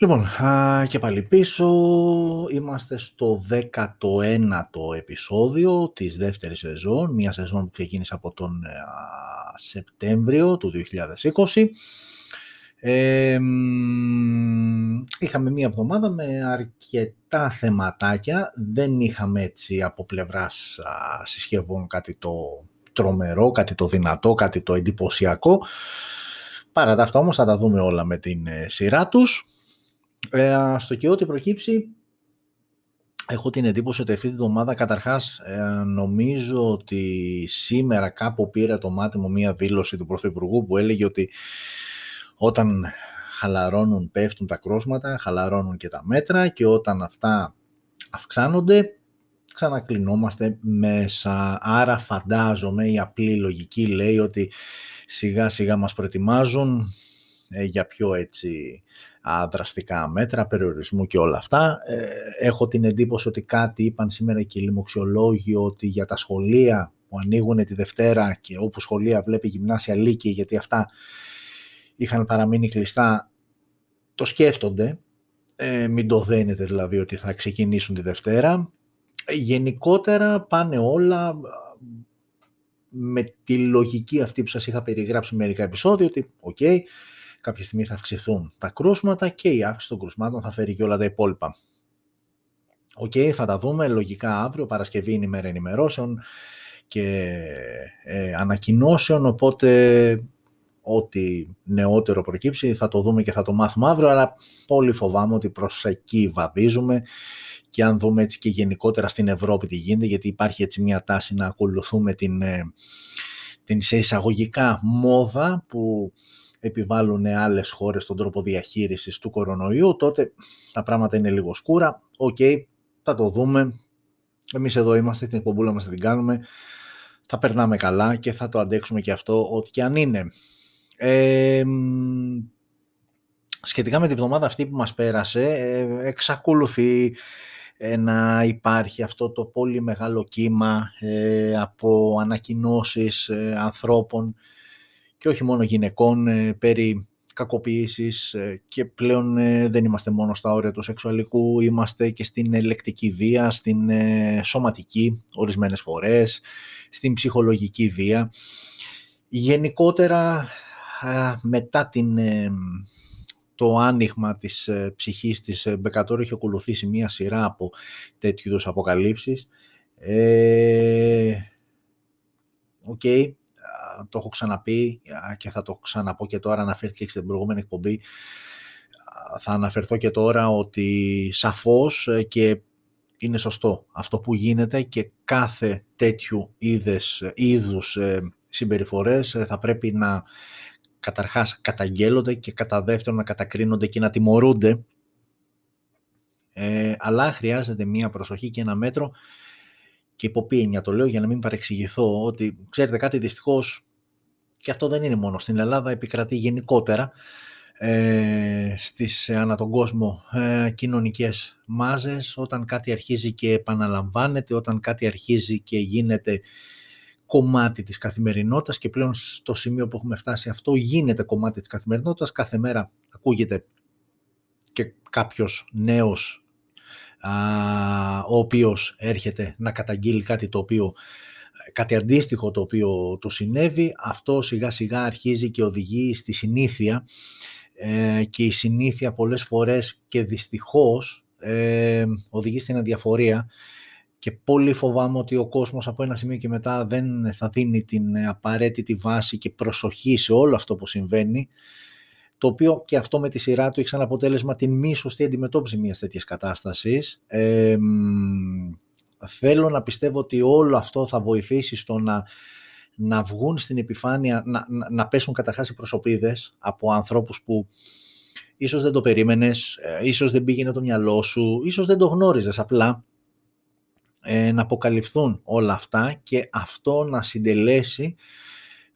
Λοιπόν, και πάλι πίσω, είμαστε στο 19ο επεισόδιο της δεύτερης σεζόν, μια σεζόν που ξεκίνησε από τον Σεπτέμβριο του 2020. είχαμε μία εβδομάδα με αρκετά θεματάκια, δεν είχαμε έτσι από πλευράς α, συσκευών κάτι το τρομερό, κάτι το δυνατό, κάτι το εντυπωσιακό. Παρά τα αυτά όμως θα τα δούμε όλα με την ε, σειρά τους. Ε, στο και ό,τι προκύψει, έχω την εντύπωση ότι αυτή τη βδομάδα καταρχάς ε, νομίζω ότι σήμερα κάπου πήρε το μάτι μου μία δήλωση του Πρωθυπουργού που έλεγε ότι όταν χαλαρώνουν, πέφτουν τα κρόσματα, χαλαρώνουν και τα μέτρα και όταν αυτά αυξάνονται, ξανακλεινόμαστε μέσα. Άρα φαντάζομαι η απλή λογική λέει ότι σιγά σιγά μας προετοιμάζουν ε, για πιο έτσι δραστικά μέτρα, περιορισμού και όλα αυτά. Ε, έχω την εντύπωση ότι κάτι είπαν σήμερα και οι λοιμοξιολόγοι ότι για τα σχολεία που ανοίγουν τη Δευτέρα και όπου σχολεία βλέπει γυμνάσια λύκη γιατί αυτά είχαν παραμείνει κλειστά, το σκέφτονται. Ε, μην το δένετε δηλαδή ότι θα ξεκινήσουν τη Δευτέρα. Γενικότερα πάνε όλα με τη λογική αυτή που σας είχα περιγράψει μερικά επεισόδια ότι OK, okay, κάποια στιγμή θα αυξηθούν τα κρούσματα και η αύξηση των κρούσματων θα φέρει και όλα τα υπόλοιπα. OK, okay, θα τα δούμε λογικά αύριο, Παρασκευή είναι ημέρα ενημερώσεων και ε, ανακοινώσεων, οπότε ό,τι νεότερο προκύψει θα το δούμε και θα το μάθουμε αύριο, αλλά πολύ φοβάμαι ότι προς εκεί βαδίζουμε και αν δούμε έτσι και γενικότερα στην Ευρώπη τι γίνεται, γιατί υπάρχει έτσι μια τάση να ακολουθούμε την, ε, την σε εισαγωγικά μόδα που επιβάλλουν άλλες χώρες τον τρόπο διαχείρισης του κορονοϊού, τότε τα πράγματα είναι λίγο σκούρα. Οκ, θα το δούμε. Εμείς εδώ είμαστε, την εκπομπούλα μας θα την κάνουμε. Θα περνάμε καλά και θα το αντέξουμε και αυτό, ό,τι και αν είναι. Ε, σχετικά με τη βδομάδα αυτή που μας πέρασε, ε, εξακολουθεί ε, να υπάρχει αυτό το πολύ μεγάλο κύμα ε, από ανακοινώσεις ε, ανθρώπων και όχι μόνο γυναικών περί κακοποίησης και πλέον δεν είμαστε μόνο στα όρια του σεξουαλικού, είμαστε και στην ελεκτική βία, στην σωματική ορισμένες φορές, στην ψυχολογική βία. Γενικότερα μετά την το άνοιγμα της ε, ψυχής της ε, Μπεκατόρ έχει ακολουθήσει μία σειρά από τέτοιου είδους αποκαλύψεις. Ε, OK, okay, το έχω ξαναπεί και θα το ξαναπώ και τώρα, αναφέρθηκε και στην προηγούμενη εκπομπή. Θα αναφερθώ και τώρα ότι σαφώς ε, και είναι σωστό αυτό που γίνεται και κάθε τέτοιου είδες, είδους συμπεριφορές θα πρέπει να καταρχάς καταγγέλλονται και κατά δεύτερον να κατακρίνονται και να τιμωρούνται ε, αλλά χρειάζεται μία προσοχή και ένα μέτρο και υποπίενια το λέω για να μην παρεξηγηθώ ότι ξέρετε κάτι δυστυχώς και αυτό δεν είναι μόνο στην Ελλάδα επικρατεί γενικότερα ε, στις ανά τον κόσμο ε, κοινωνικές μάζες όταν κάτι αρχίζει και επαναλαμβάνεται όταν κάτι αρχίζει και γίνεται κομμάτι της καθημερινότητας και πλέον στο σημείο που έχουμε φτάσει αυτό γίνεται κομμάτι της καθημερινότητας. Κάθε μέρα ακούγεται και κάποιος νέος α, ο οποίος έρχεται να καταγγείλει κάτι το οποίο κάτι αντίστοιχο το οποίο το συνέβη, αυτό σιγά σιγά αρχίζει και οδηγεί στη συνήθεια. Ε, και η συνήθεια πολλές φορές και δυστυχώς ε, οδηγεί στην αδιαφορία. Και πολύ φοβάμαι ότι ο κόσμος από ένα σημείο και μετά δεν θα δίνει την απαραίτητη βάση και προσοχή σε όλο αυτό που συμβαίνει το οποίο και αυτό με τη σειρά του έχει σαν αποτέλεσμα την μη σωστή αντιμετώπιση μιας τέτοιας κατάστασης. Ε, θέλω να πιστεύω ότι όλο αυτό θα βοηθήσει στο να, να βγουν στην επιφάνεια, να, να, να πέσουν καταρχάς οι προσωπίδες από ανθρώπους που ίσως δεν το περίμενες, ε, ίσως δεν πήγαινε το μυαλό σου, ίσως δεν το γνώριζες απλά ε, να αποκαλυφθούν όλα αυτά και αυτό να συντελέσει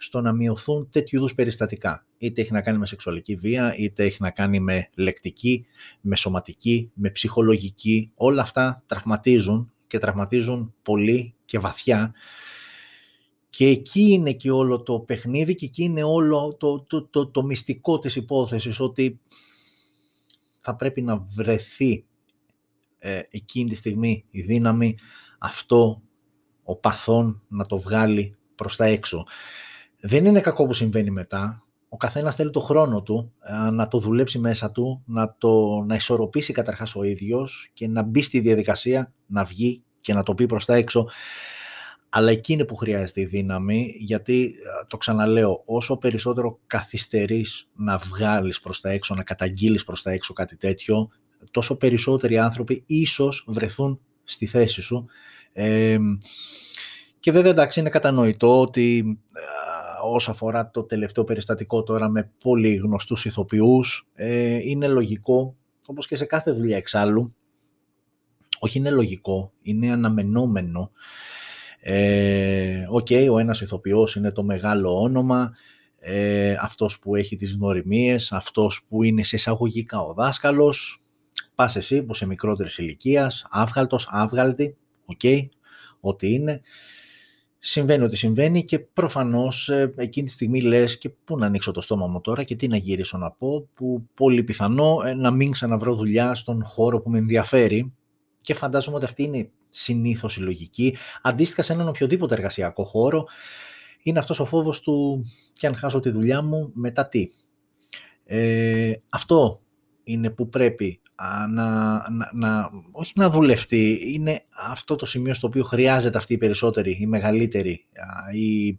στο να μειωθούν τέτοιου είδους περιστατικά. Είτε έχει να κάνει με σεξουαλική βία, είτε έχει να κάνει με λεκτική, με σωματική, με ψυχολογική. Όλα αυτά τραυματίζουν και τραυματίζουν πολύ και βαθιά. Και εκεί είναι και όλο το παιχνίδι και εκεί είναι όλο το, το, το, το μυστικό της υπόθεσης ότι θα πρέπει να βρεθεί ε, εκείνη τη στιγμή η δύναμη αυτό ο παθόν να το βγάλει προς τα έξω. Δεν είναι κακό που συμβαίνει μετά. Ο καθένας θέλει το χρόνο του ε, να το δουλέψει μέσα του, να, το, να ισορροπήσει καταρχάς ο ίδιος και να μπει στη διαδικασία, να βγει και να το πει προς τα έξω. Αλλά εκεί είναι που χρειάζεται η δύναμη, γιατί ε, το ξαναλέω, όσο περισσότερο καθυστερείς να βγάλεις προς τα έξω, να καταγγείλεις προς τα έξω κάτι τέτοιο, τόσο περισσότεροι άνθρωποι ίσως βρεθούν στη θέση σου. Ε, και βέβαια εντάξει είναι κατανοητό ότι όσο αφορά το τελευταίο περιστατικό τώρα με πολύ γνωστούς ηθοποιούς ε, είναι λογικό όπως και σε κάθε δουλειά εξάλλου όχι είναι λογικό, είναι αναμενόμενο. Ε, Οκ, ο ένας ηθοποιός είναι το μεγάλο όνομα ε, αυτός που έχει τις γνωριμίες, αυτός που είναι σε εισαγωγικά ο δάσκαλος πας εσύ που είσαι μικρότερης ηλικίας, άβγαλτος, άβγαλτη, οκ, ό,τι είναι Συμβαίνει ότι συμβαίνει και προφανώς ε, εκείνη τη στιγμή λες και πού να ανοίξω το στόμα μου τώρα και τι να γυρίσω να πω που πολύ πιθανό ε, να μην ξαναβρω δουλειά στον χώρο που με ενδιαφέρει και φαντάζομαι ότι αυτή είναι συνήθως η λογική. Αντίστοιχα σε έναν οποιοδήποτε εργασιακό χώρο είναι αυτός ο φόβος του και αν χάσω τη δουλειά μου μετά τι. Ε, αυτό είναι που πρέπει να, να, να, όχι να δουλευτεί, είναι αυτό το σημείο στο οποίο χρειάζεται αυτή η περισσότερη, η μεγαλύτερη, η, η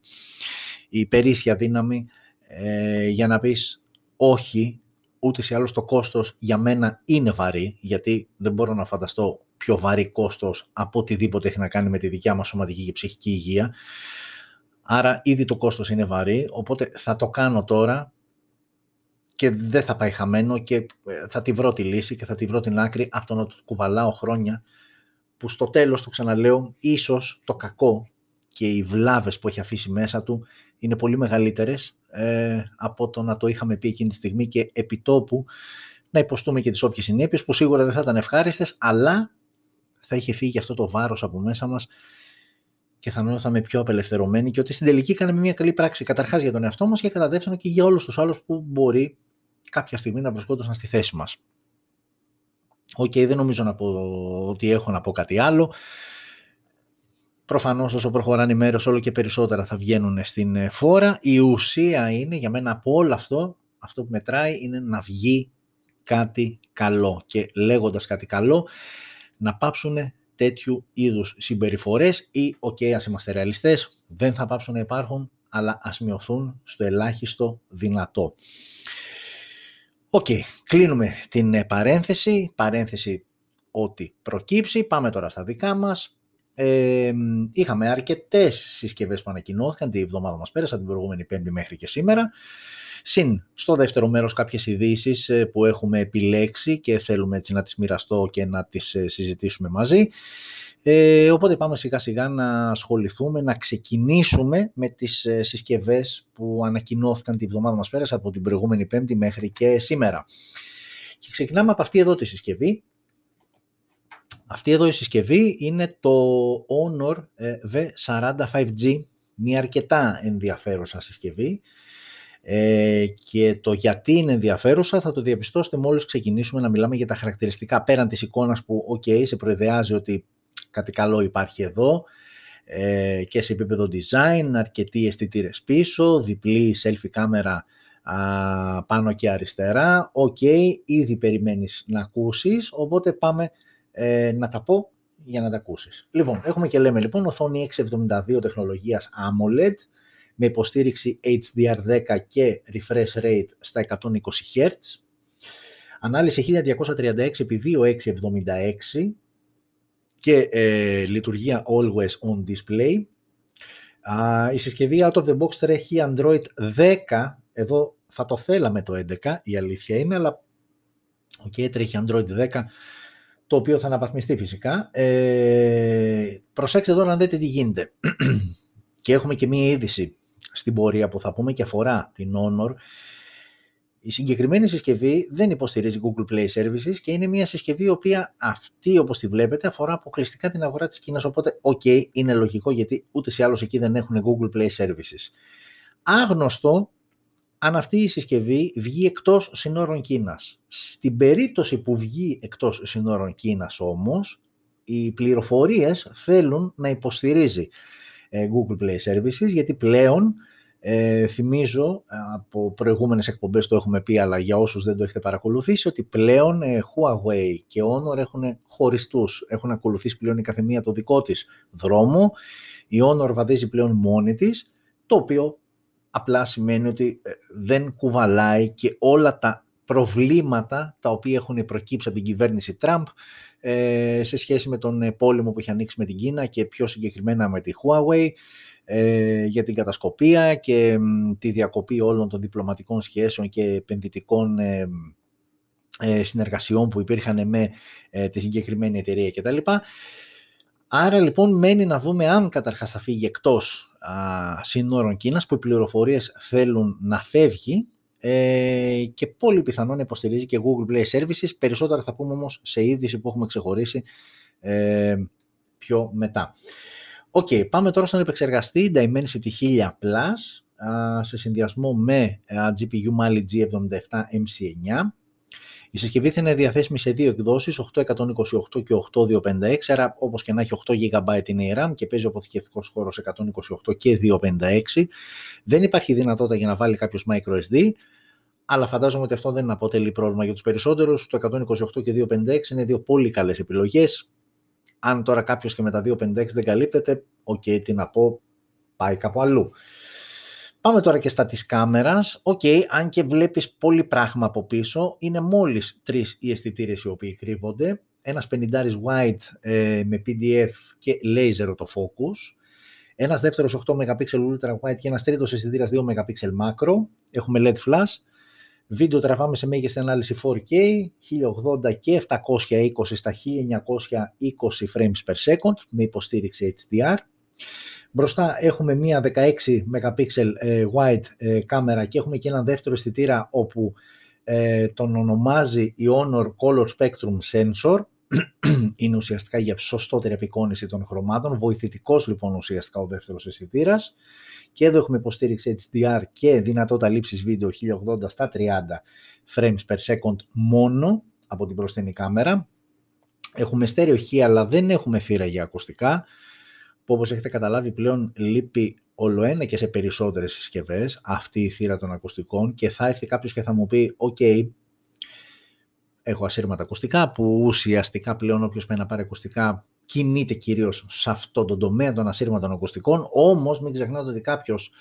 υπερίσια δύναμη ε, για να πεις όχι, ούτε σε άλλο το κόστος για μένα είναι βαρύ, γιατί δεν μπορώ να φανταστώ πιο βαρύ κόστος από οτιδήποτε έχει να κάνει με τη δικιά μας σωματική και ψυχική υγεία. Άρα ήδη το κόστος είναι βαρύ, οπότε θα το κάνω τώρα και δεν θα πάει χαμένο και ε, θα τη βρω τη λύση και θα τη βρω την άκρη από το να το κουβαλάω χρόνια που στο τέλος, το ξαναλέω, ίσως το κακό και οι βλάβες που έχει αφήσει μέσα του είναι πολύ μεγαλύτερες ε, από το να το είχαμε πει εκείνη τη στιγμή και επιτόπου να υποστούμε και τις όποιες συνέπειες που σίγουρα δεν θα ήταν ευχάριστες αλλά θα είχε φύγει αυτό το βάρος από μέσα μας και θα νιώθαμε πιο απελευθερωμένοι και ότι στην τελική κάναμε μια καλή πράξη καταρχάς για τον εαυτό μας και κατά δεύτερον και για όλους τους άλλους που μπορεί κάποια στιγμή να βρισκόντουσαν στη θέση μας. OK, okay, δεν νομίζω να πω ότι έχω να πω κάτι άλλο. Προφανώς όσο προχωράνε οι μέρες όλο και περισσότερα θα βγαίνουν στην φόρα. Η ουσία είναι για μένα από όλο αυτό, αυτό που μετράει είναι να βγει κάτι καλό και λέγοντας κάτι καλό να πάψουν τέτοιου είδους συμπεριφορές ή OK okay, ας είμαστε ρεαλιστές δεν θα πάψουν να υπάρχουν αλλά ας μειωθούν στο ελάχιστο δυνατό. Οκ, κλείνουμε την ε, παρένθεση, παρένθεση ότι προκύψει, πάμε τώρα στα δικά μας. Ε, είχαμε αρκετές συσκευές που ανακοινώθηκαν τη εβδομάδα μας πέρασε, την προηγούμενη πέμπτη μέχρι και σήμερα. Συν στο δεύτερο μέρος κάποιες ειδήσεις ε, που έχουμε επιλέξει και θέλουμε έτσι να τις μοιραστώ και να τις ε, συζητήσουμε μαζί. Ε, οπότε πάμε σιγά σιγά να ασχοληθούμε, να ξεκινήσουμε με τις ε, συσκευές που ανακοινώθηκαν τη βδομάδα μας πέρασε από την προηγούμενη πέμπτη μέχρι και σήμερα. Και ξεκινάμε από αυτή εδώ τη συσκευή. Αυτή εδώ η συσκευή είναι το Honor ε, V40 5G, μια αρκετά ενδιαφέρουσα συσκευή. Ε, και το γιατί είναι ενδιαφέρουσα θα το διαπιστώσετε μόλις ξεκινήσουμε να μιλάμε για τα χαρακτηριστικά πέραν της εικόνας που ok, σε προειδεάζει ότι κάτι καλό υπάρχει εδώ ε, και σε επίπεδο design, αρκετοί αισθητήρες πίσω, διπλή selfie κάμερα α, πάνω και αριστερά. Οκ, ήδη περιμένεις να ακούσεις, οπότε πάμε ε, να τα πω για να τα ακούσεις. Λοιπόν, έχουμε και λέμε λοιπόν οθόνη 672 τεχνολογίας AMOLED με υποστήριξη HDR10 και refresh rate στα 120 Hz. Ανάλυση 1236x2676 και ε, λειτουργία Always On Display. η συσκευή out of the box τρέχει Android 10, εδώ θα το θέλαμε το 11, η αλήθεια είναι, αλλά okay, τρέχει Android 10, το οποίο θα αναβαθμιστεί φυσικά. Ε, προσέξτε εδώ να δείτε τι γίνεται. και έχουμε και μία είδηση στην πορεία που θα πούμε και αφορά την Honor η συγκεκριμένη συσκευή δεν υποστηρίζει Google Play Services και είναι μια συσκευή η οποία αυτή όπως τη βλέπετε αφορά αποκλειστικά την αγορά της Κίνας οπότε ok είναι λογικό γιατί ούτε σε άλλους εκεί δεν έχουν Google Play Services. Άγνωστο αν αυτή η συσκευή βγει εκτός συνόρων Κίνας. Στην περίπτωση που βγει εκτός συνόρων Κίνας όμως, οι πληροφορίες θέλουν να υποστηρίζει ε, Google Play Services, γιατί πλέον ε, θυμίζω, από προηγούμενες εκπομπές το έχουμε πει, αλλά για όσους δεν το έχετε παρακολουθήσει, ότι πλέον ε, Huawei και Honor έχουν χωριστούς, έχουν ακολουθήσει πλέον η καθεμία το δικό της δρόμο. Η Honor βαδίζει πλέον μόνη της, το οποίο απλά σημαίνει ότι ε, δεν κουβαλάει και όλα τα προβλήματα τα οποία έχουν προκύψει από την κυβέρνηση Τραμπ ε, σε σχέση με τον ε, πόλεμο που έχει ανοίξει με την Κίνα και πιο συγκεκριμένα με τη Huawei για την κατασκοπία και τη διακοπή όλων των διπλωματικών σχέσεων και επενδυτικών συνεργασιών που υπήρχαν με τη συγκεκριμένη εταιρεία κτλ. Άρα λοιπόν μένει να δούμε αν καταρχάς θα φύγει εκτός α, σύνορων Κίνας που οι πληροφορίες θέλουν να φεύγει ε, και πολύ πιθανόν υποστηρίζει και Google Play Services. Περισσότερα θα πούμε όμως σε είδηση που έχουμε ξεχωρίσει ε, πιο μετά. OK, okay, πάμε τώρα στον επεξεργαστή Dimensity 1000 Plus σε συνδυασμό με GPU Mali G77 MC9 η συσκευή θα είναι διαθέσιμη σε δύο εκδόσεις, 828 και 8256, άρα όπως και να έχει 8 GB είναι η RAM και παίζει ο αποθηκευτικός χώρος 128 και 256. Δεν υπάρχει δυνατότητα για να βάλει κάποιος microSD, αλλά φαντάζομαι ότι αυτό δεν αποτελεί πρόβλημα για τους περισσότερους. Το 128 και 256 είναι δύο πολύ καλές επιλογές. Αν τώρα κάποιος και με τα 256 δεν καλύπτεται, OK, okay, τι να πω, πάει κάπου αλλού. Πάμε τώρα και στα της κάμερας. OK, okay, αν και βλέπεις πολύ πράγμα από πίσω, είναι μόλις τρεις οι αισθητήρες οι οποίοι κρύβονται. Ένας 50 wide ε, με PDF και laser το focus. Ένας δεύτερος 8 MP ultra wide και ένας τρίτος αισθητήρας 2 MP macro. Έχουμε LED flash. Βίντεο τραβάμε σε μέγιστη ανάλυση 4K, 1080 και 720 στα 1920 frames per second με υποστήριξη HDR. Μπροστά έχουμε μία 16 MP ε, wide ε, κάμερα και έχουμε και ένα δεύτερο αισθητήρα όπου ε, τον ονομάζει η Honor Color Spectrum Sensor. Είναι ουσιαστικά για σωστότερη απεικόνηση των χρωμάτων. Βοηθητικός λοιπόν ουσιαστικά ο δεύτερος αισθητήρας. Και εδώ έχουμε υποστήριξη HDR και δυνατότητα λήψης βίντεο 1080 στα 30 frames per second μόνο από την μπροστινή κάμερα. Έχουμε στέρεο αλλά δεν έχουμε θύρα για ακουστικά που όπως έχετε καταλάβει πλέον λείπει ολοένα και σε περισσότερες συσκευές αυτή η θύρα των ακουστικών και θα έρθει κάποιος και θα μου πει «ΟΚ, έχω ασύρματα ακουστικά» που ουσιαστικά πλέον όποιος πάει να πάρει ακουστικά κινείται κυρίως σε αυτό το τομέα των ασύρματων ακουστικών, όμως μην ξεχνάτε ότι κάποιος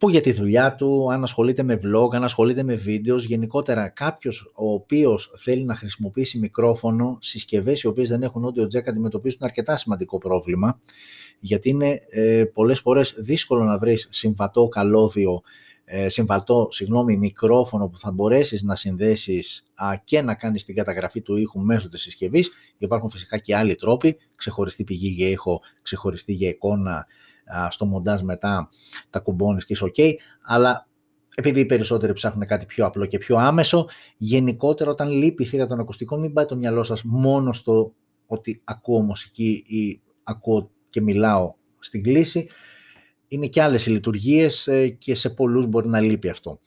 που για τη δουλειά του, αν ασχολείται με vlog, αν ασχολείται με βίντεος, γενικότερα κάποιος ο οποίος θέλει να χρησιμοποιήσει μικρόφωνο, συσκευές οι οποίες δεν έχουν audio jack αντιμετωπίζουν αρκετά σημαντικό πρόβλημα, γιατί είναι ε, πολλές φορές δύσκολο να βρεις συμβατό καλώδιο, ε, συμβατό συγγνώμη, μικρόφωνο που θα μπορέσεις να συνδέσεις α, και να κάνεις την καταγραφή του ήχου μέσω της συσκευής. Υπάρχουν φυσικά και άλλοι τρόποι, ξεχωριστή πηγή για ήχο, ξεχωριστή για εικόνα, στο μοντάζ μετά τα κουμπώνεις και είσαι ok, αλλά επειδή οι περισσότεροι ψάχνουν κάτι πιο απλό και πιο άμεσο, γενικότερα όταν λείπει η θύρα των ακουστικών μην πάει το μυαλό σας μόνο στο ότι ακούω μουσική ή ακούω και μιλάω στην κλίση. Είναι και άλλες οι λειτουργίες ε, και σε πολλούς μπορεί να λείπει αυτό.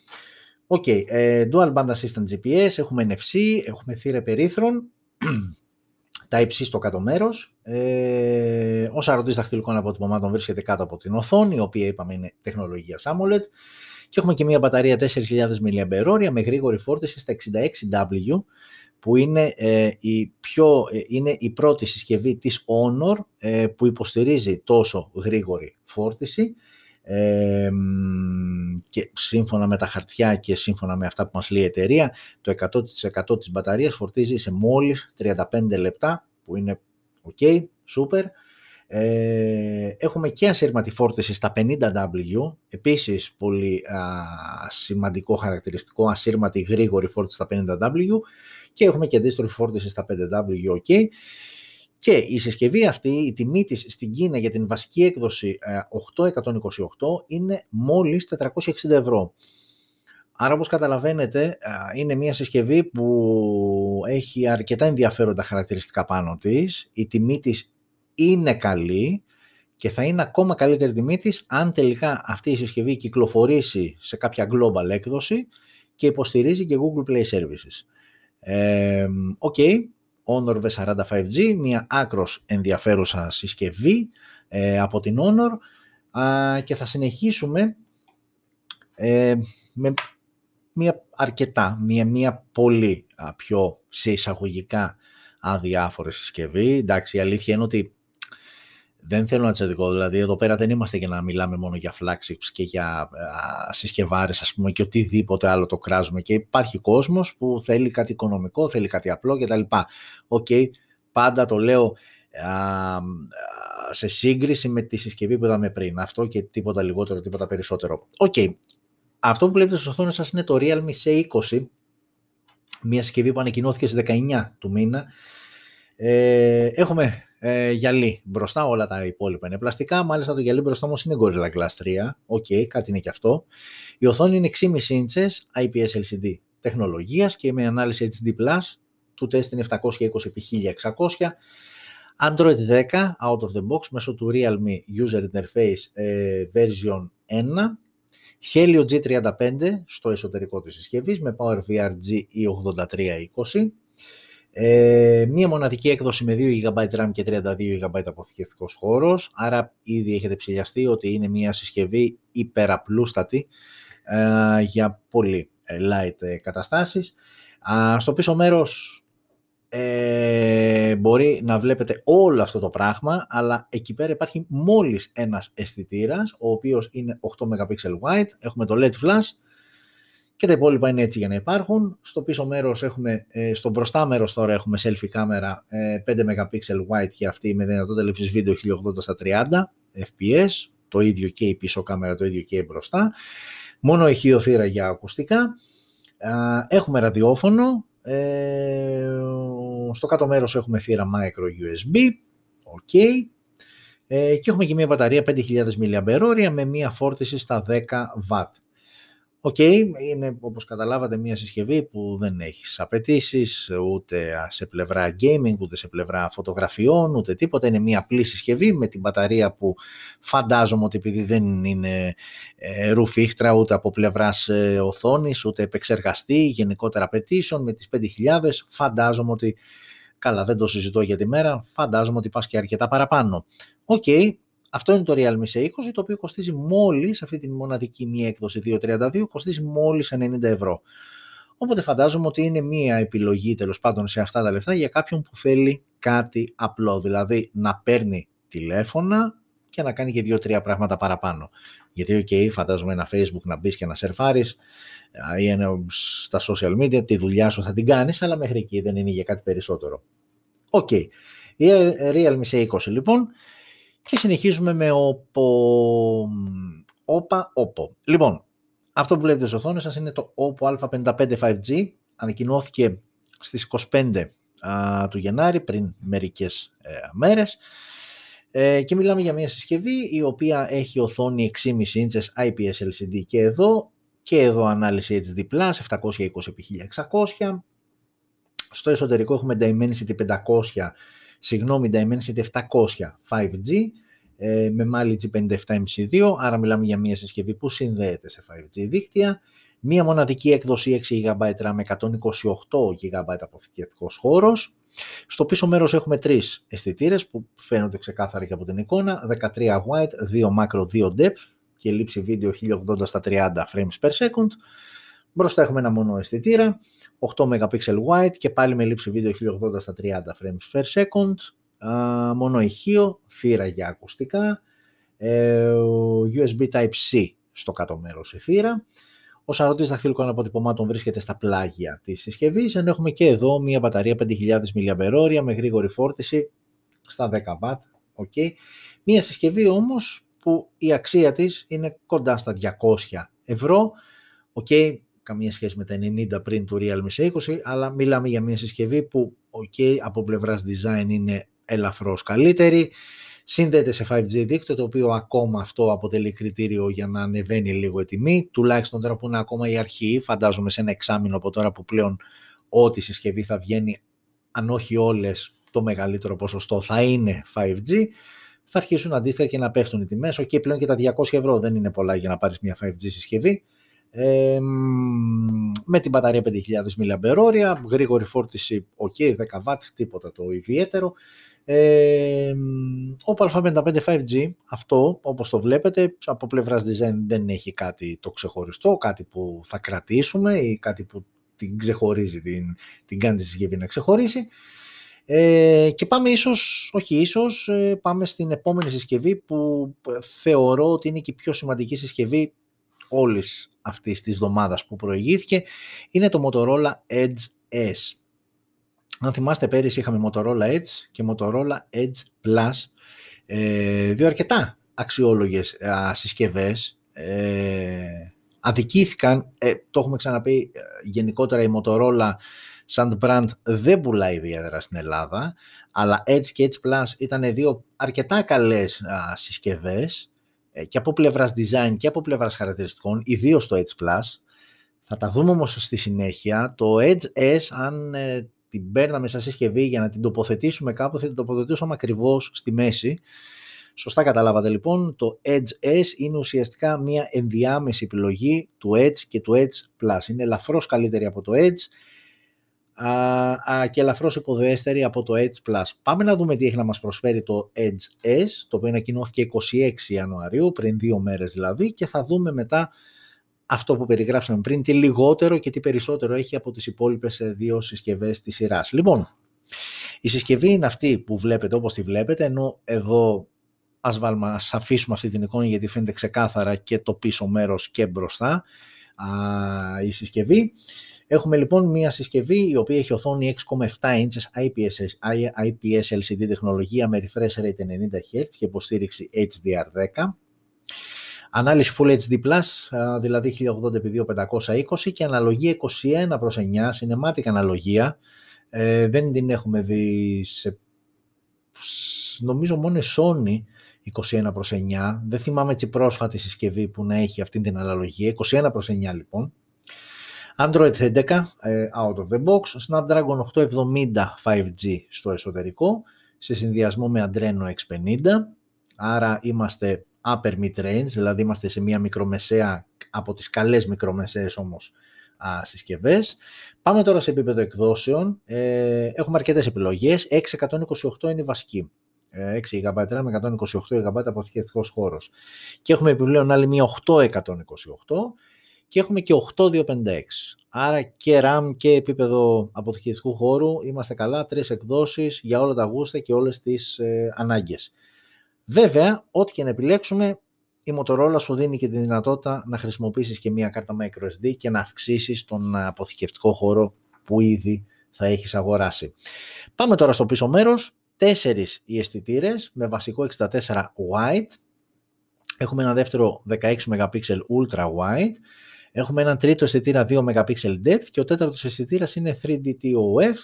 OK, okay, ε, Dual Band Assistant GPS, έχουμε NFC, έχουμε θύρα υπερύθρων, Type-C στο κάτω μέρος. Ε, ο σαρωτής δαχτυλικών αποτυπωμάτων βρίσκεται κάτω από την οθόνη, η οποία είπαμε είναι τεχνολογία AMOLED. Και έχουμε και μια μπαταρία 4.000 mAh με γρήγορη φόρτιση στα 66W, που είναι, ε, η πιο, ε, είναι η πρώτη συσκευή της Honor ε, που υποστηρίζει τόσο γρήγορη φόρτιση ε, και σύμφωνα με τα χαρτιά και σύμφωνα με αυτά που μας λέει η εταιρεία, το 100% της μπαταρίας φορτίζει σε μόλις 35 λεπτά, που είναι ok, super. Ε, έχουμε και ασύρματη φόρτιση στα 50W, επίσης πολύ σημαντικό χαρακτηριστικό, ασύρματη γρήγορη φόρτιση στα 50W και έχουμε και αντίστροφη φόρτιση στα 5W, ok. Και η συσκευή αυτή, η τιμή της στην Κίνα για την βασική έκδοση 828 ε, είναι μόλις 460 ευρώ. Άρα όπως καταλαβαίνετε ε, είναι μια συσκευή που έχει αρκετά ενδιαφέροντα χαρακτηριστικά πάνω της. Η τιμή της είναι καλή και θα είναι ακόμα καλύτερη τιμή της αν τελικά αυτή η συσκευή κυκλοφορήσει σε κάποια global έκδοση και υποστηρίζει και Google Play Services. OK, ε, okay, Honor V40 5G, μια άκρως ενδιαφέρουσα συσκευή ε, από την Honor και θα συνεχίσουμε ε, με μια αρκετά, μια, μια πολύ πιο σε εισαγωγικά αδιάφορη συσκευή. Εντάξει, η αλήθεια είναι ότι δεν θέλω να τσεδικό, δηλαδή εδώ πέρα δεν είμαστε για να μιλάμε μόνο για flagships και για συσκευάρες ας πούμε και οτιδήποτε άλλο το κράζουμε και υπάρχει κόσμος που θέλει κάτι οικονομικό, θέλει κάτι απλό κτλ. OK, okay, πάντα το λέω σε σύγκριση με τη συσκευή που είδαμε πριν. Αυτό και τίποτα λιγότερο, τίποτα περισσότερο. OK, okay. αυτό που βλέπετε στην οθόνη σας είναι το Realme C20, μια συσκευή που ανακοινώθηκε στις 19 του μήνα. Ε, έχουμε ε, γυαλί μπροστά, όλα τα υπόλοιπα είναι πλαστικά. Μάλιστα το γυαλί μπροστά όμως είναι Gorilla Glass 3. OK, okay, κάτι είναι και αυτό. Η οθόνη είναι 6,5 inches IPS LCD τεχνολογίας και με ανάλυση HD+, του τεστ είναι 720x1600. Android 10 out of the box μέσω του Realme User Interface ε, version 1. Helio G35 στο εσωτερικό της συσκευής με PowerVR G8320. Ε, μία μοναδική έκδοση με 2 GB RAM και 32 GB αποθηκευτικός χώρος, άρα ήδη έχετε ψηλιαστεί ότι είναι μία συσκευή υπεραπλούστατη ε, για πολύ ε, light ε, καταστάσεις. στο πίσω μέρος ε, μπορεί να βλέπετε όλο αυτό το πράγμα, αλλά εκεί πέρα υπάρχει μόλις ένας αισθητήρας, ο οποίος είναι 8 MP wide, έχουμε το LED flash, και τα υπόλοιπα είναι έτσι για να υπάρχουν. Στο πίσω μέρος έχουμε, ε, στο μπροστά μέρος τώρα έχουμε selfie κάμερα 5 ε, MP wide και αυτή με δυνατότητα λήψης βίντεο 1080 στα 30 fps. Το ίδιο και η πίσω κάμερα, το ίδιο και η μπροστά. Μόνο ηχείο θύρα για ακουστικά. Έχουμε ραδιόφωνο. Ε, στο κάτω μέρος έχουμε θύρα micro USB. Ok. Και έχουμε και μια μπαταρία 5000 mAh με μια φόρτιση στα 10 W. OK, okay, είναι όπως καταλάβατε μια συσκευή που δεν έχει απαιτήσεις ούτε σε πλευρά gaming, ούτε σε πλευρά φωτογραφιών, ούτε τίποτα. Είναι μια απλή συσκευή με την μπαταρία που φαντάζομαι ότι επειδή δεν είναι ε, ρουφίχτρα ούτε από πλευράς ε, οθόνης, ούτε επεξεργαστή γενικότερα απαιτήσεων με τις 5.000, φαντάζομαι ότι Καλά, δεν το συζητώ για τη μέρα, φαντάζομαι ότι πας και αρκετά παραπάνω. OK, okay, αυτό είναι το Realme C20, το οποίο κοστίζει μόλις, αυτή τη μοναδική μία έκδοση 232, κοστίζει μόλις 90 ευρώ. Οπότε φαντάζομαι ότι είναι μία επιλογή τέλος πάντων σε αυτά τα λεφτά για κάποιον που θέλει κάτι απλό, δηλαδή να παίρνει τηλέφωνα και να κάνει και δύο-τρία πράγματα παραπάνω. Γιατί, ok, φαντάζομαι ένα Facebook να μπεις και να σερφάρεις ή ένα, στα social media, τη δουλειά σου θα την κάνεις, αλλά μέχρι εκεί δεν είναι για κάτι περισσότερο. OK. Okay. Η Realme C20 λοιπόν, και συνεχίζουμε με OPPO. Όπα, OPPO. Λοιπόν, αυτό που βλέπετε στις οθόνες σας είναι το OPPO A55 5G. Ανακοινώθηκε στις 25 του Γενάρη, πριν μερικές ε, μέρες. Ε, και μιλάμε για μια συσκευή η οποία έχει οθόνη 6,5 inches IPS LCD και εδώ και εδώ ανάλυση HD+, 720x1600. Στο εσωτερικό έχουμε Dimensity 500 συγγνώμη, Dimensity 700 5G ε, με μάλι G57MC2, άρα μιλάμε για μια συσκευή που συνδέεται σε 5G δίκτυα, μία μοναδική έκδοση 6 GB RAM με 128 GB αποθηκευτικός χώρος. Στο πίσω μέρος έχουμε τρεις αισθητήρες που φαίνονται ξεκάθαρα και από την εικόνα, 13 wide, 2 macro, 2 depth και λήψη βίντεο 1080 στα 30 frames per second. Μπροστά έχουμε ένα μόνο αισθητήρα, 8 MP wide και πάλι με λήψη βίντεο 1080 στα 30 frames per second. μόνο ηχείο, θύρα για ακουστικά, ε, USB Type-C στο κάτω μέρος η θύρα. Ο σαρωτής δαχτυλικών αποτυπωμάτων βρίσκεται στα πλάγια της συσκευής, ενώ έχουμε και εδώ μια μπαταρία 5.000 mAh με γρήγορη φόρτιση στα 10 W. Okay. Μια συσκευή όμως που η αξία της είναι κοντά στα 200 ευρώ. Okay, καμία σχέση με τα 90 πριν του Realme C20, αλλά μιλάμε για μια συσκευή που ok, από πλευράς design είναι ελαφρώς καλύτερη, συνδέεται σε 5G δίκτυο, το οποίο ακόμα αυτό αποτελεί κριτήριο για να ανεβαίνει λίγο η τιμή, τουλάχιστον τώρα που είναι ακόμα η αρχή, φαντάζομαι σε ένα εξάμεινο από τώρα που πλέον ό,τι συσκευή θα βγαίνει, αν όχι όλες, το μεγαλύτερο ποσοστό θα είναι 5G. θα αρχίσουν αντίστοιχα και να πέφτουν οι τιμές. Οκ, πλέον και τα 200 ευρώ δεν είναι πολλά για να πάρεις μια 5G συσκευή. Ε, με την μπαταρία 5.000 mAh, γρήγορη φόρτιση, ok, 10 W, τίποτα το ιδιαίτερο. Ε, ο α55 5G, αυτό όπως το βλέπετε, από πλευράς design δεν έχει κάτι το ξεχωριστό, κάτι που θα κρατήσουμε ή κάτι που την ξεχωρίζει, την, την κάνει τη συσκευή να ξεχωρίσει. Ε, και πάμε ίσως, όχι ίσως, ε, πάμε στην επόμενη συσκευή που θεωρώ ότι είναι και η πιο σημαντική συσκευή όλης αυτής της εβδομάδας που προηγήθηκε. Είναι το Motorola Edge S. Αν θυμάστε πέρυσι είχαμε Motorola Edge και Motorola Edge Plus, ε, δύο αρκετά αξιόλογες α, συσκευές. Ε, αδικήθηκαν, ε, το έχουμε ξαναπεί ε, γενικότερα η Motorola σαν brand δεν πουλάει ιδιαίτερα στην Ελλάδα, αλλά Edge και Edge Plus ήταν δύο αρκετά καλές α, συσκευές ε, και από πλευράς design και από πλευράς χαρακτηριστικών, ιδίως το Edge Plus. Θα τα δούμε όμως στη συνέχεια. Το Edge S, αν ε, την παίρναμε σαν συσκευή για να την τοποθετήσουμε κάπου, θα την τοποθετούσαμε ακριβώς στη μέση. Σωστά καταλάβατε λοιπόν, το Edge S είναι ουσιαστικά μια ενδιάμεση επιλογή του Edge και του Edge Plus. Είναι ελαφρώς καλύτερη από το Edge α, α, και ελαφρώς υποδέστερη από το Edge Plus. Πάμε να δούμε τι έχει να μας προσφέρει το Edge S, το οποίο ανακοινώθηκε 26 Ιανουαρίου, πριν δύο μέρες δηλαδή, και θα δούμε μετά αυτό που περιγράψαμε πριν, τι λιγότερο και τι περισσότερο έχει από τις υπόλοιπες ε, δύο συσκευές της σειράς. Λοιπόν, η συσκευή είναι αυτή που βλέπετε όπως τη βλέπετε, ενώ εδώ ας, βάλουμε, ας αφήσουμε αυτή την εικόνα γιατί φαίνεται ξεκάθαρα και το πίσω μέρος και μπροστά α, η συσκευή. Έχουμε λοιπόν μια συσκευή η οποία έχει οθόνη 6,7 inches IPS, IPS LCD τεχνολογία με refresh rate 90 Hz και υποστήριξη HDR10. Ανάλυση Full HD+, δηλαδή 1080x2520 και αναλογία 21 προς 9, cinematic αναλογία. Ε, δεν την έχουμε δει σε, νομίζω μόνο Sony 21 προς 9. Δεν θυμάμαι έτσι πρόσφατη συσκευή που να έχει αυτή την αναλογία. 21 προς 9 λοιπόν. Android 11 ε, out of the box, Snapdragon 870 5G στο εσωτερικό, σε συνδυασμό με Adreno X50, άρα είμαστε upper mid-range, δηλαδή είμαστε σε μια μικρομεσαία, από τις καλές μικρομεσαίες όμως α, συσκευές. Πάμε τώρα σε επίπεδο εκδόσεων, ε, έχουμε αρκετές επιλογές, 628 είναι η βασική. 6 ε, GB με 128 GB αποθηκευτικός χώρος. Και έχουμε επιπλέον άλλη μία 828 και έχουμε και 8256. Άρα και RAM και επίπεδο αποθηκευτικού χώρου είμαστε καλά, τρεις εκδόσεις για όλα τα γούστα και όλες τις ε, ανάγκες. Βέβαια, ό,τι και να επιλέξουμε, η Motorola σου δίνει και τη δυνατότητα να χρησιμοποιήσεις και μία κάρτα microSD και να αυξήσεις τον αποθηκευτικό χώρο που ήδη θα έχεις αγοράσει. Πάμε τώρα στο πίσω μέρος. Τέσσερις οι αισθητήρες με βασικό 64 wide. Έχουμε ένα δεύτερο 16 MP ultra wide Έχουμε έναν τρίτο αισθητήρα 2 MP depth και ο τέταρτος αισθητήρας είναι 3D TOF.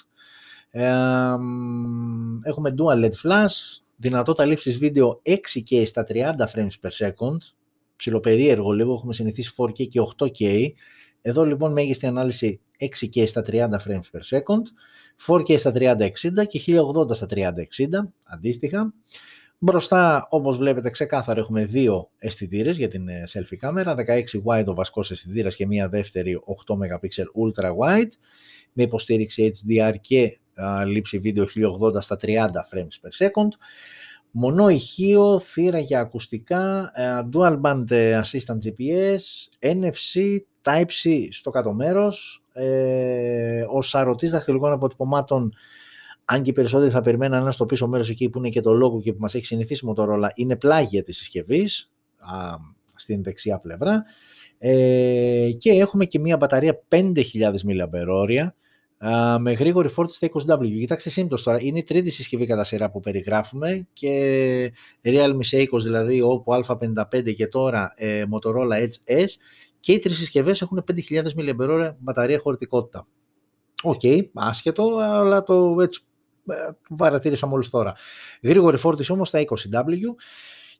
έχουμε dual LED flash, δυνατότητα λήψης βίντεο 6K στα 30 frames per second, ψιλοπερίεργο λίγο, έχουμε συνηθίσει 4K και 8K. Εδώ λοιπόν μέγιστη ανάλυση 6K στα 30 frames per second, 4K στα 30-60 και 1080 στα 30-60 αντίστοιχα. Μπροστά, όπως βλέπετε ξεκάθαρα, έχουμε δύο αισθητήρες για την ε, selfie κάμερα, 16 wide ο βασικός αισθητήρας και μία δεύτερη 8 MP ultra wide, με υποστήριξη HDR και α, λήψη βίντεο 1080 στα 30 frames per second. Μονό ηχείο, θύρα για ακουστικά, dual band ε, assistant GPS, NFC, Type-C στο κάτω μέρος, ε, ο σαρωτής δαχτυλικών αποτυπωμάτων αν και οι περισσότεροι θα περιμέναν ένα στο πίσω μέρος εκεί που είναι και το λόγο και που μας έχει συνηθίσει Motorola, είναι πλάγια της συσκευής στην δεξιά πλευρά. Ε, και έχουμε και μια μπαταρία 5.000 mAh με γρήγορη φόρτιση στα 20W. Κοιτάξτε σύμπτωση τώρα, είναι η τρίτη συσκευή κατά σειρά που περιγράφουμε και Realme C είκοσι δηλαδή Oppo A55 και τώρα ε, Motorola Edge S και οι τρεις συσκευές έχουν 5.000 mAh μπαταρία χωρητικότητα. OK, okay, άσχετο, αλλά το έτσι που παρατήρησα μόλις τώρα. Γρήγορη φόρτιση όμως στα 20W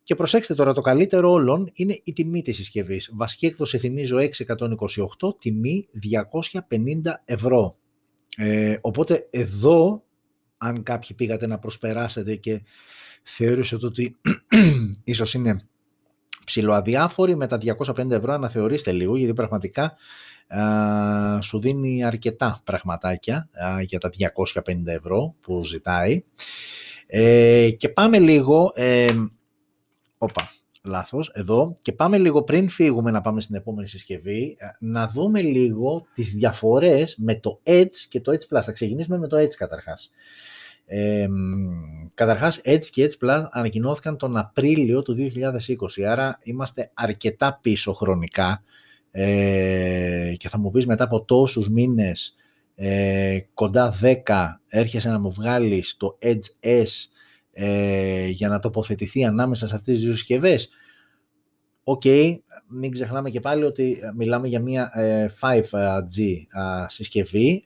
και προσέξτε τώρα το καλύτερο όλων είναι η τιμή της συσκευής. Βασική έκδοση θυμίζω 628, τιμή 250 ευρώ. Ε, οπότε εδώ αν κάποιοι πήγατε να προσπεράσετε και θεώρησε ότι ίσως είναι ψηλοαδιάφορη με τα 250 ευρώ αναθεωρήστε λίγο γιατί πραγματικά α, σου δίνει αρκετά πραγματάκια α, για τα 250 ευρώ που ζητάει. Ε, και πάμε λίγο ε, όπα, λάθος, εδώ. Και πάμε λίγο πριν φύγουμε να πάμε στην επόμενη συσκευή να δούμε λίγο τις διαφορές με το Edge και το Edge Plus. Θα ξεκινήσουμε με το Edge καταρχάς. Ε, καταρχάς, Edge και Edge Plus ανακοινώθηκαν τον Απρίλιο του 2020, άρα είμαστε αρκετά πίσω χρονικά ε, και θα μου πεις μετά από τόσους μήνες, ε, κοντά 10, έρχεσαι να μου βγάλεις το Edge S ε, για να τοποθετηθεί ανάμεσα σε αυτές τις δύο συσκευές. OK, okay, μην ξεχνάμε και πάλι ότι μιλάμε για μια 5G συσκευή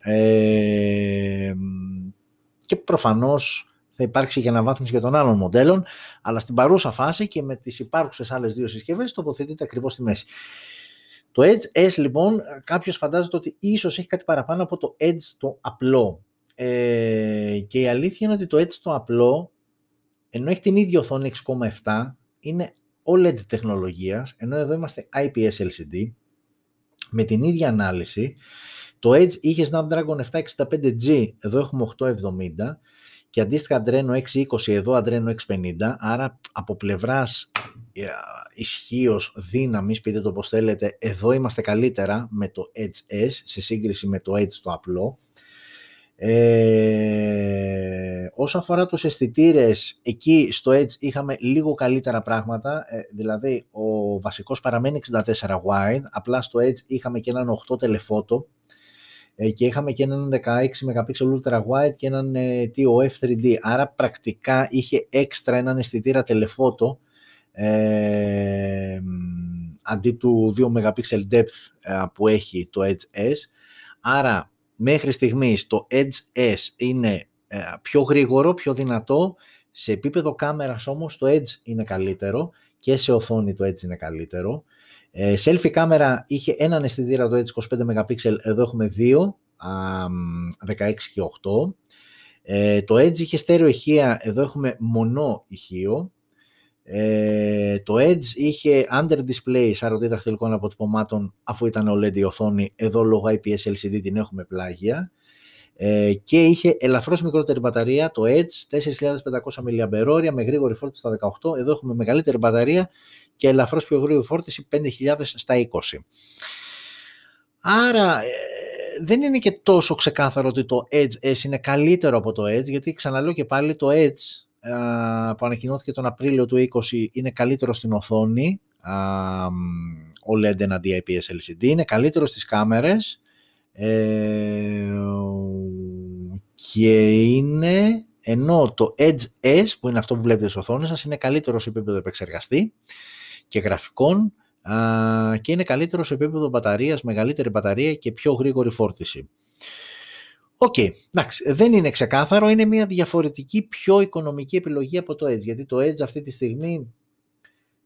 και προφανώς θα υπάρξει και αναβάθμιση για των άλλων μοντέλων, αλλά στην παρούσα φάση και με τις υπάρχουσες άλλες δύο συσκευές τοποθετείται ακριβώς στη μέση. Το Edge S λοιπόν, κάποιος φαντάζεται ότι ίσως έχει κάτι παραπάνω από το Edge το απλό. Ε, και η αλήθεια είναι ότι το Edge το απλό, ενώ έχει την ίδια οθόνη 6,7, είναι OLED τεχνολογίας, ενώ εδώ είμαστε IPS LCD, με την ίδια ανάλυση, το Edge είχε Snapdragon 765G, εδώ έχουμε 870 και αντίστοιχα Adreno 620, εδώ Adreno 650, άρα από πλευράς ε, ισχύως δύναμης, πείτε το πώς θέλετε, εδώ είμαστε καλύτερα με το Edge S σε σύγκριση με το Edge το απλό. Ε, όσο αφορά τους αισθητήρες, εκεί στο Edge είχαμε λίγο καλύτερα πράγματα, ε, δηλαδή ο βασικός παραμένει 64 wide, απλά στο Edge είχαμε και έναν 8 telephoto, ε, και είχαμε και έναν 16 MP ultra wide και έναν ε, TOF 3D. Άρα πρακτικά είχε έξτρα έναν αισθητήρα telephoto ε, αντί του 2 MP depth ε, που έχει το Edge S. Άρα μέχρι στιγμής το Edge S είναι πιο γρήγορο, πιο δυνατό. Σε επίπεδο κάμερας όμως το Edge είναι καλύτερο και σε οθόνη το Edge είναι καλύτερο. Ε, selfie κάμερα είχε έναν αισθητήρα το Edge 25 MP, εδώ έχουμε δύο, 16 και 8. Ε, το Edge είχε στέρεο ηχεία, εδώ έχουμε μονό ηχείο. Ε, το Edge είχε under display 40 δαχτυλικών αποτυπωμάτων αφού ήταν OLED η οθόνη, εδώ λόγω IPS LCD την έχουμε πλάγια. Ε, και είχε ελαφρώς μικρότερη μπαταρία, το Edge 4.500 mAh με γρήγορη φόρτιση στα 18, εδώ έχουμε μεγαλύτερη μπαταρία και ελαφρώς πιο γρήγορη φόρτιση 5.000 στα 20. Άρα ε, δεν είναι και τόσο ξεκάθαρο ότι το Edge S είναι καλύτερο από το Edge, γιατί ξαναλέω και πάλι το Edge που ανακοινώθηκε τον Απρίλιο του 20 είναι καλύτερο στην οθόνη, OLED εναντί IPS LCD, είναι καλύτερο στις κάμερες ε, και είναι ενώ το Edge S που είναι αυτό που βλέπετε στις οθόνες σας είναι καλύτερο σε επίπεδο επεξεργαστή και γραφικών και είναι καλύτερο σε επίπεδο μπαταρίας, μεγαλύτερη μπαταρία και πιο γρήγορη φόρτιση. OK, okay, εντάξει, δεν είναι ξεκάθαρο, είναι μια διαφορετική, πιο οικονομική επιλογή από το Edge, γιατί το Edge αυτή τη στιγμή,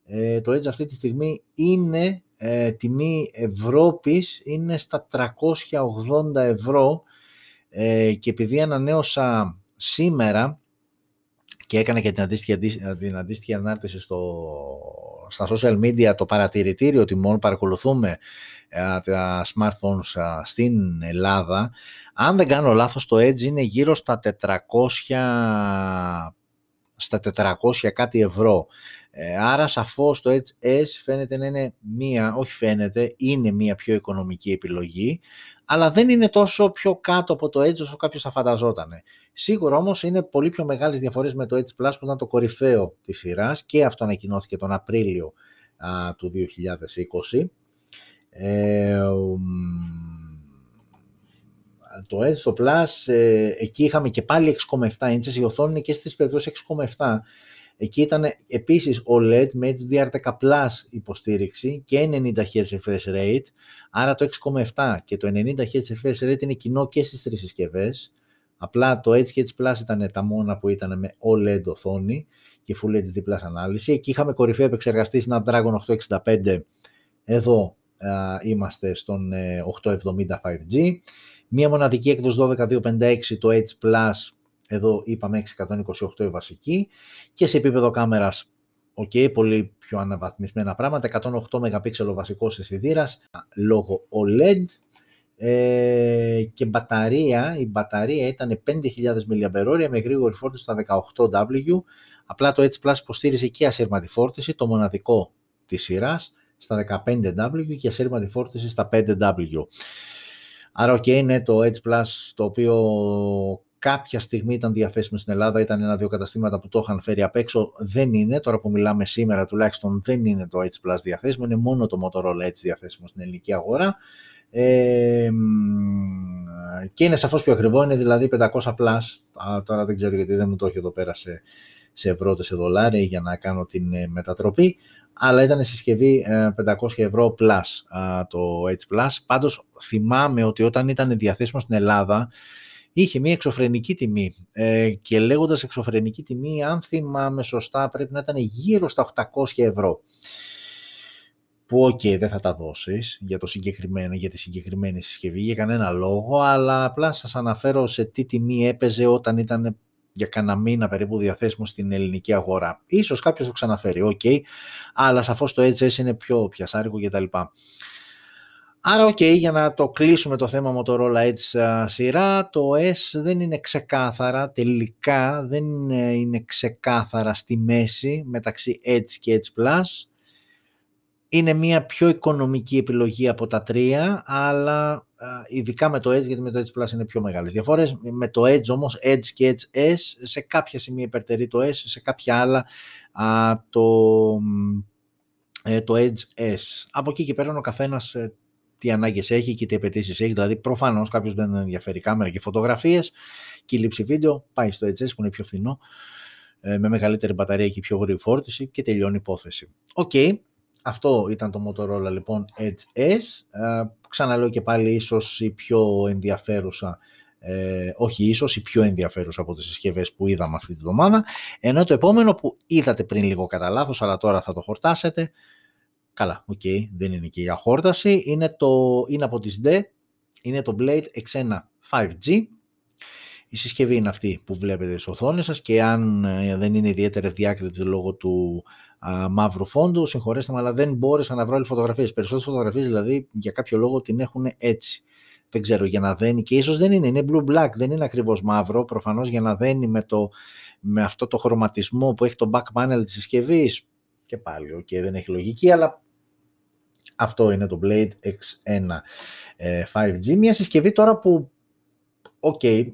ε, το Edge αυτή τη στιγμή είναι ε, τιμή Ευρώπης, είναι στα 380 ευρώ ε, και επειδή ανανέωσα σήμερα και έκανα και την αντίστοιχη, την αντίστοιχη ανάρτηση στο, στα social media το παρατηρητήριο τιμών, παρακολουθούμε ε, τα smartphones στην Ελλάδα. Αν δεν κάνω λάθος το Edge είναι γύρω στα 400 στα 400 κάτι ευρώ. Ε, άρα σαφώς το Edge S φαίνεται να είναι μία, όχι φαίνεται, είναι μία πιο οικονομική επιλογή, αλλά δεν είναι τόσο πιο κάτω από το Edge όσο κάποιος θα φανταζόταν. Σίγουρα όμως είναι πολύ πιο μεγάλες διαφορές με το Edge Plus που ήταν το κορυφαίο της σειράς και αυτό ανακοινώθηκε τον Απρίλιο α, του 2020. Ε, το Edge στο Plus, ε, εκεί είχαμε και πάλι 6,7 inches, η οθόνη και στις περιπτώσεις 6,7 Εκεί ήταν επίσης OLED με HDR10 Plus υποστήριξη και 90 Hz refresh rate, άρα το 6,7 και το 90 Hz refresh rate είναι κοινό και στις τρεις συσκευές. Απλά το Edge και Edge Plus ήταν τα μόνα που ήταν με OLED οθόνη και Full HD Plus ανάλυση. Εκεί είχαμε κορυφαίο επεξεργαστή Snapdragon 865, εδώ α, είμαστε στον 870 5G. Μία μοναδική έκδοση 12256 το Edge Plus Εδώ είπαμε 628 η βασική και σε επίπεδο κάμερας Οκ, πολύ πιο αναβαθμισμένα πράγματα. 108 MP ο βασικός αισθητήρας λόγω OLED ε, και μπαταρία, η μπαταρία ήταν 5.000 mAh με γρήγορη φόρτιση στα 18W. Απλά το Edge Plus υποστήριζε και ασύρματη φόρτιση, το μοναδικό της σειράς, στα 15W και ασύρματη φόρτιση στα 5W. Άρα, οκ, είναι το Edge Plus το οποίο κάποια στιγμή ήταν διαθέσιμο στην Ελλάδα, ήταν ένα-δύο καταστήματα που το είχαν φέρει απ' έξω. Δεν είναι, τώρα που μιλάμε σήμερα τουλάχιστον δεν είναι το Edge Plus διαθέσιμο, είναι μόνο το Motorola Edge διαθέσιμο στην ελληνική αγορά. Ε, και είναι σαφώς πιο ακριβό, είναι δηλαδή 500 plus, τώρα δεν ξέρω γιατί δεν μου το έχει εδώ πέρα σε, σε ευρώ σε δολάρια για να κάνω την ε, μετατροπή, αλλά ήταν συσκευή 500 ε, ευρώ plus το H+. Plus. Πάντως θυμάμαι ότι όταν ήταν διαθέσιμο στην Ελλάδα, είχε μια εξωφρενική τιμή ε, και λέγοντας εξωφρενική τιμή, αν θυμάμαι σωστά, πρέπει να ήταν γύρω στα 800 ευρώ που οκ, δεν θα τα δώσεις για, το συγκεκριμένο, για τη συγκεκριμένη συσκευή για κανένα λόγο, αλλά απλά σας αναφέρω σε τι τιμή έπαιζε όταν ήταν για κανένα μήνα περίπου διαθέσιμο στην ελληνική αγορά. Ίσως κάποιος το ξαναφέρει, οκ, αλλά σαφώς το Edge S είναι πιο πιασάρικο κτλ. Άρα, οκ, για να το κλείσουμε το θέμα Motorola Edge σειρά, το S δεν είναι ξεκάθαρα, τελικά δεν είναι ξεκάθαρα στη μέση μεταξύ Edge και Edge Plus είναι μια πιο οικονομική επιλογή από τα τρία, αλλά ειδικά με το Edge, γιατί με το Edge Plus είναι πιο μεγάλες διαφορές. Με το Edge όμως, Edge και Edge S, σε κάποια σημεία υπερτερεί το S, σε κάποια άλλα το, ε, το Edge S. Από εκεί και πέρα ο καθένας ε, τι ανάγκες έχει και τι απαιτήσεις έχει. Δηλαδή, προφανώς κάποιος δεν ενδιαφέρει κάμερα και φωτογραφίες και η λήψη βίντεο πάει στο Edge S που είναι πιο φθηνό, ε, με μεγαλύτερη μπαταρία και πιο γρήγορη φόρτιση και τελειώνει η υπόθεση. Οκ, αυτό ήταν το Motorola λοιπόν Edge S. Ε, ξαναλέω και πάλι ίσως η πιο ενδιαφέρουσα, ε, όχι ίσως η πιο ενδιαφέρουσα από τις συσκευές που είδαμε αυτή τη βδομάδα. Ενώ το επόμενο που είδατε πριν λίγο κατά λάθος, αλλά τώρα θα το χορτάσετε. Καλά, OK, okay, δεν είναι και για χόρταση. Είναι, το, είναι από τη ZTE, είναι το Blade X1 5G. Η συσκευή είναι αυτή που βλέπετε στις οθόνες σας και αν ε, δεν είναι ιδιαίτερα διάκριτη λόγω του α, μαύρου φόντου, συγχωρέστε με, αλλά δεν μπόρεσα να βρω άλλη φωτογραφίες. Περισσότερες φωτογραφίες δηλαδή για κάποιο λόγο την έχουν έτσι. Δεν ξέρω, για να δένει και ίσως δεν είναι, είναι blue black, δεν είναι ακριβώς μαύρο, προφανώς για να δένει με, το, με αυτό το χρωματισμό που έχει το back panel της συσκευής. και πάλι, okay, δεν έχει λογική, αλλά αυτό είναι το Blade X1 5G, ε, μια συσκευή τώρα που, OK, okay,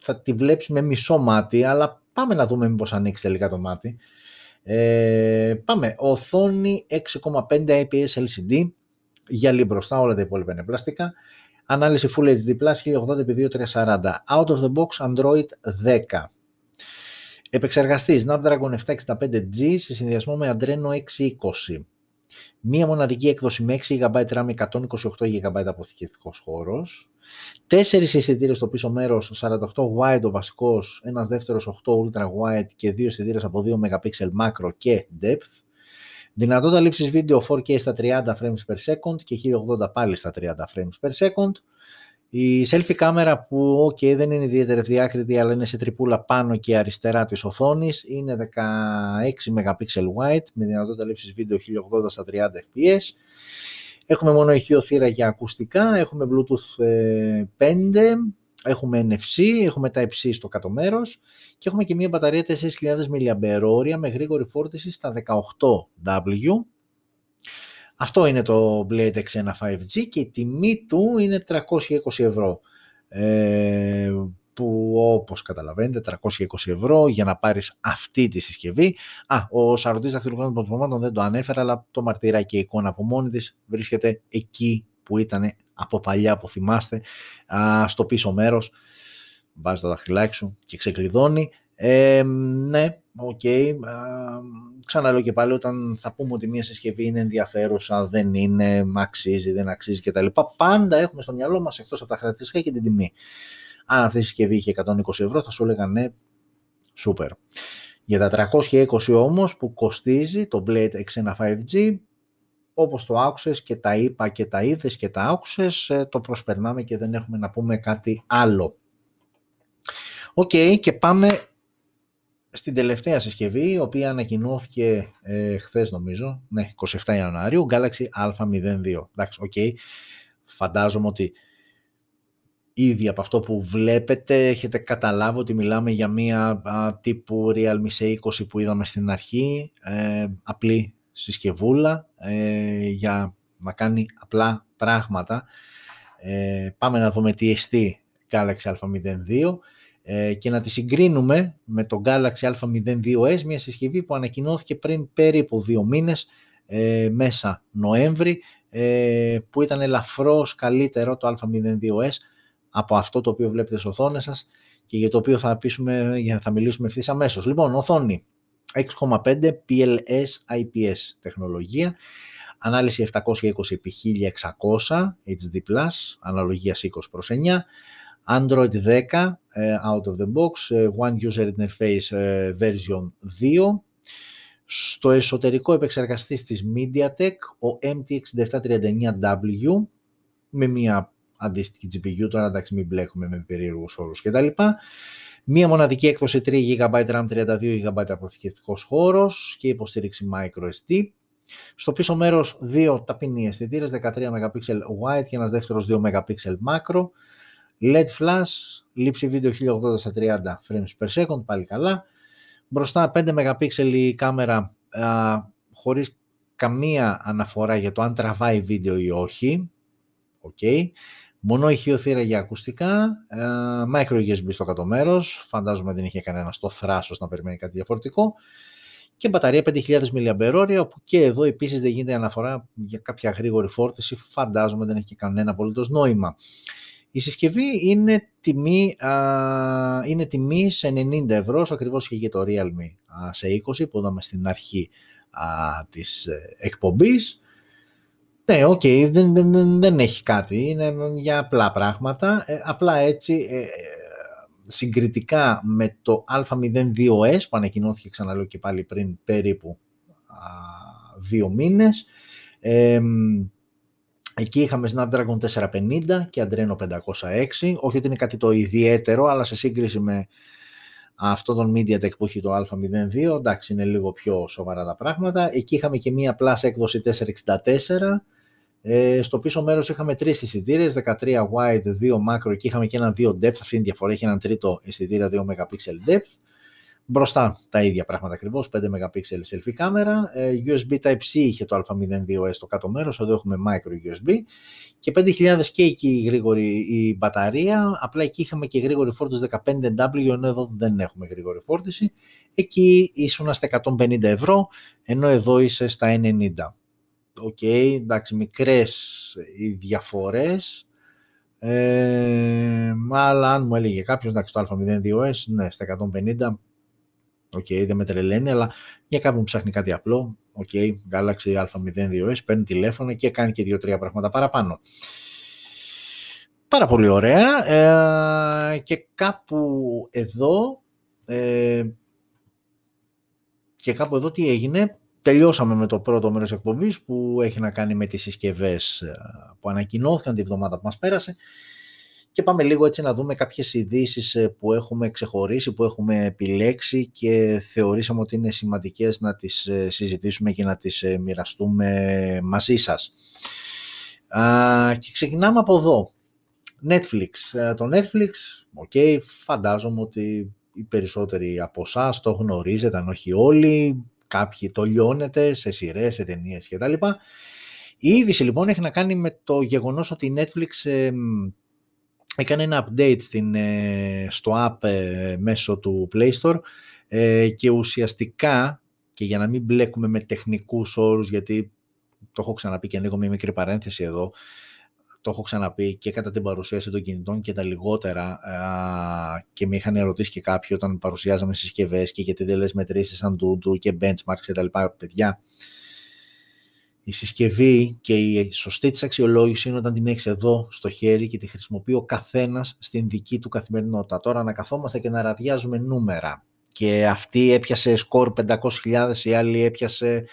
θα τη βλέπεις με μισό μάτι, αλλά πάμε να δούμε μήπως ανοίξει τελικά το μάτι. Ε, πάμε, οθόνη 6,5 IPS LCD, γυαλί μπροστά, όλα τα υπόλοιπα είναι πλαστικά. Ανάλυση Full HD+, 1080x2340. Out of the box Android 10. Επεξεργαστή Snapdragon 765G σε συνδυασμό με Adreno 620. Μία μοναδική έκδοση με 6 GB RAM, 128 GB αποθηκευτικός χώρος. Τέσσερις αισθητήρες στο πίσω μέρος, 48 wide ο βασικός, ένας δεύτερος 8 ultra wide και δύο αισθητήρες από 2 MP macro και depth. Δυνατότητα λήψης βίντεο 4K στα 30 frames per second και 1080 πάλι στα 30 frames per second. Η selfie κάμερα που ok δεν είναι ιδιαίτερα διάκριτη αλλά είναι σε τρυπούλα πάνω και αριστερά της οθόνης είναι 16 MP wide με δυνατότητα λήψης βίντεο 1080 στα 30 fps. Έχουμε μόνο ηχείο θύρα για ακουστικά, έχουμε Bluetooth 5, ε, έχουμε NFC, έχουμε τα υψί στο κάτω μέρος και έχουμε και μια μπαταρία 4.000 mAh με γρήγορη φόρτιση στα 18W αυτό είναι το Blade X1 5G και η τιμή του είναι 320 ευρώ. Ε, που όπως καταλαβαίνετε 320 ευρώ για να πάρεις αυτή τη συσκευή. Α, ο σαρωτής δαχτυλικών αποτυπωμάτων δεν το ανέφερα, αλλά το μαρτυράει και η εικόνα από μόνη της βρίσκεται εκεί που ήταν από παλιά που θυμάστε, α, στο πίσω μέρος. Βάζει το δαχτυλάκι σου και ξεκλειδώνει. Ε, ναι, OK. Okay. Ξαναλέω και πάλι, όταν θα πούμε ότι μια συσκευή είναι ενδιαφέρουσα, δεν είναι, αξίζει, δεν αξίζει κτλ. Πάντα έχουμε στο μυαλό μας, εκτός από τα χαρακτηριστικά και την τιμή. Αν αυτή η συσκευή είχε 120 ευρώ, θα σου έλεγα ναι, σούπερ. Για τα 320 όμως που κοστίζει το Blade X1 5G, όπως το άκουσες και τα είπα και τα είδες και τα άκουσες, ε, το προσπερνάμε και δεν έχουμε να πούμε κάτι άλλο. Οκ, και πάμε στην τελευταία συσκευή, η οποία ανακοινώθηκε ε, χθες νομίζω, ναι, 27 Ιανουαρίου, Galaxy A02. Εντάξει, οκ. Φαντάζομαι ότι ήδη από αυτό που βλέπετε έχετε καταλάβει ότι μιλάμε για μία τύπου Realme C20 που είδαμε στην αρχή, ε, απλή συσκευούλα ε, για να κάνει απλά πράγματα. Ε, πάμε να δούμε τι εστί Galaxy A02 ε, και να τη συγκρίνουμε με το Galaxy A02s, μια συσκευή που ανακοινώθηκε πριν περίπου δύο μήνες, ε, μέσα Νοέμβρη, ε, που ήταν ελαφρώς καλύτερο το A02s από αυτό το οποίο βλέπετε στις οθόνες σας και για το οποίο θα, πείσουμε, θα μιλήσουμε ευθύς αμέσως. Λοιπόν, οθόνη 6,5 PLS IPS τεχνολογία, ανάλυση 720x1600 HD+, αναλογίας 20 προς 9, Android 10 ε, out of the box, ε, One User Interface ε, version 2. Στο εσωτερικό επεξεργαστής της MediaTek, ο MT6739W, με μια αντίστοιχη GPU, τώρα εντάξει μην μπλέκουμε με περίεργους όρους κτλ. Μία μοναδική έκδοση 3 GB RAM, 32 GB αποθηκευτικός χώρος και υποστήριξη microSD. Στο πίσω μέρος δύο ταπεινοί αισθητήρες, 13 MP wide και ένας δεύτερος 2 MP macro. LED flash, λήψη βίντεο 1080 στα 30 frames per second, πάλι καλά. Μπροστά 5 MP η κάμερα α, χωρίς καμία αναφορά για το αν τραβάει βίντεο ή όχι. Okay. Μόνο ηχειοθύρα για ακουστικά, α, micro USB στο κάτω μέρος, φαντάζομαι δεν είχε κανένα στο θράσος να περιμένει κάτι διαφορετικό και μπαταρία 5.000 mAh, όπου και εδώ επίσης δεν γίνεται αναφορά για κάποια γρήγορη φόρτιση, φαντάζομαι δεν έχει κανένα απολύτως νόημα. Η συσκευή είναι τιμή, α, είναι τιμή σε 90 ευρώ, ακριβώς και για το Realme C20 που είδαμε στην αρχή α, της ε, εκπομπής. Ναι, OK, okay, δεν, δεν, δεν, έχει κάτι, είναι για απλά πράγματα. Ε, απλά έτσι, ε, συγκριτικά με το A02S που ανακοινώθηκε ξαναλέω και πάλι πριν περίπου α, δύο μήνες, Εκεί είχαμε Snapdragon 450 και Adreno 506. Όχι ότι είναι κάτι το ιδιαίτερο, αλλά σε σύγκριση με αυτό τον MediaTek που έχει το Α02, εντάξει είναι λίγο πιο σοβαρά τα πράγματα. Εκεί είχαμε και μία Plus έκδοση 464. Ε, στο πίσω μέρος είχαμε τρεις αισθητήρες, 13 wide, 2 macro, εκεί είχαμε και ένα 2 depth, αυτή είναι η διαφορά, έχει έναν τρίτο αισθητήρα 2 MP depth. Μπροστά τα ίδια πράγματα ακριβώς, 5 MP selfie κάμερα, ε, USB Type-C είχε το α02S στο κάτω μέρος, εδώ έχουμε micro USB και 5000 και εκεί γρήγορη η μπαταρία, απλά εκεί είχαμε και γρήγορη φόρτιση 15W, ενώ εδώ δεν έχουμε γρήγορη φόρτιση. Εκεί ήσουν στα 150 ευρώ, ενώ εδώ είσαι στα 90. OK, okay, εντάξει, μικρές οι διαφορές, ε, αλλά αν μου έλεγε κάποιος, εντάξει, το A02s, ναι, στα 150 OK, okay, δεν με τρελαίνει, αλλά για κάποιον ψάχνει κάτι απλό. OK, okay, Galaxy A02s, παίρνει τηλέφωνο και κάνει και δύο-τρία πράγματα παραπάνω. Πάρα πολύ ωραία. Ε, και κάπου εδώ, ε, και κάπου εδώ τι έγινε, τελειώσαμε με το πρώτο μέρος εκπομπής που έχει να κάνει με τις συσκευές ε, που ανακοινώθηκαν τη βδομάδα που μας πέρασε και πάμε λίγο έτσι να δούμε κάποιες ειδήσεις ε, που έχουμε ξεχωρίσει, που έχουμε επιλέξει και θεωρήσαμε ότι είναι σημαντικές να τις ε, συζητήσουμε και να τις ε, μοιραστούμε μαζί σας. Και ξεκινάμε από εδώ. Netflix. Το Netflix, ok, φαντάζομαι ότι οι περισσότεροι από εσάς το γνωρίζετε, αν όχι όλοι, κάποιοι το λιώνετε σε σειρές, σε ταινίες κτλ. Η είδηση λοιπόν έχει να κάνει με το γεγονός ότι η Netflix έκανε ένα update στην, ε, στο app ε, μέσω του Play Store ε, και ουσιαστικά, και για να μην μπλέκουμε με τεχνικούς όρους, γιατί το έχω ξαναπεί και ανοίγω μια μικρή παρένθεση εδώ, το έχω ξαναπεί και κατά την παρουσίαση των κινητών και τα λιγότερα και με είχαν ερωτήσει και κάποιοι όταν παρουσιάζαμε συσκευές και γιατί δεν λες μετρήσεις σαν τούτου και benchmarks και τα λοιπά, παιδιά, η συσκευή και η σωστή της αξιολόγηση είναι όταν την έχεις εδώ στο χέρι και τη χρησιμοποιεί ο καθένας στην δική του καθημερινότητα. Τώρα να καθόμαστε και να ραδιάζουμε νούμερα και αυτή έπιασε σκορ 500.000, η άλλη έπιασε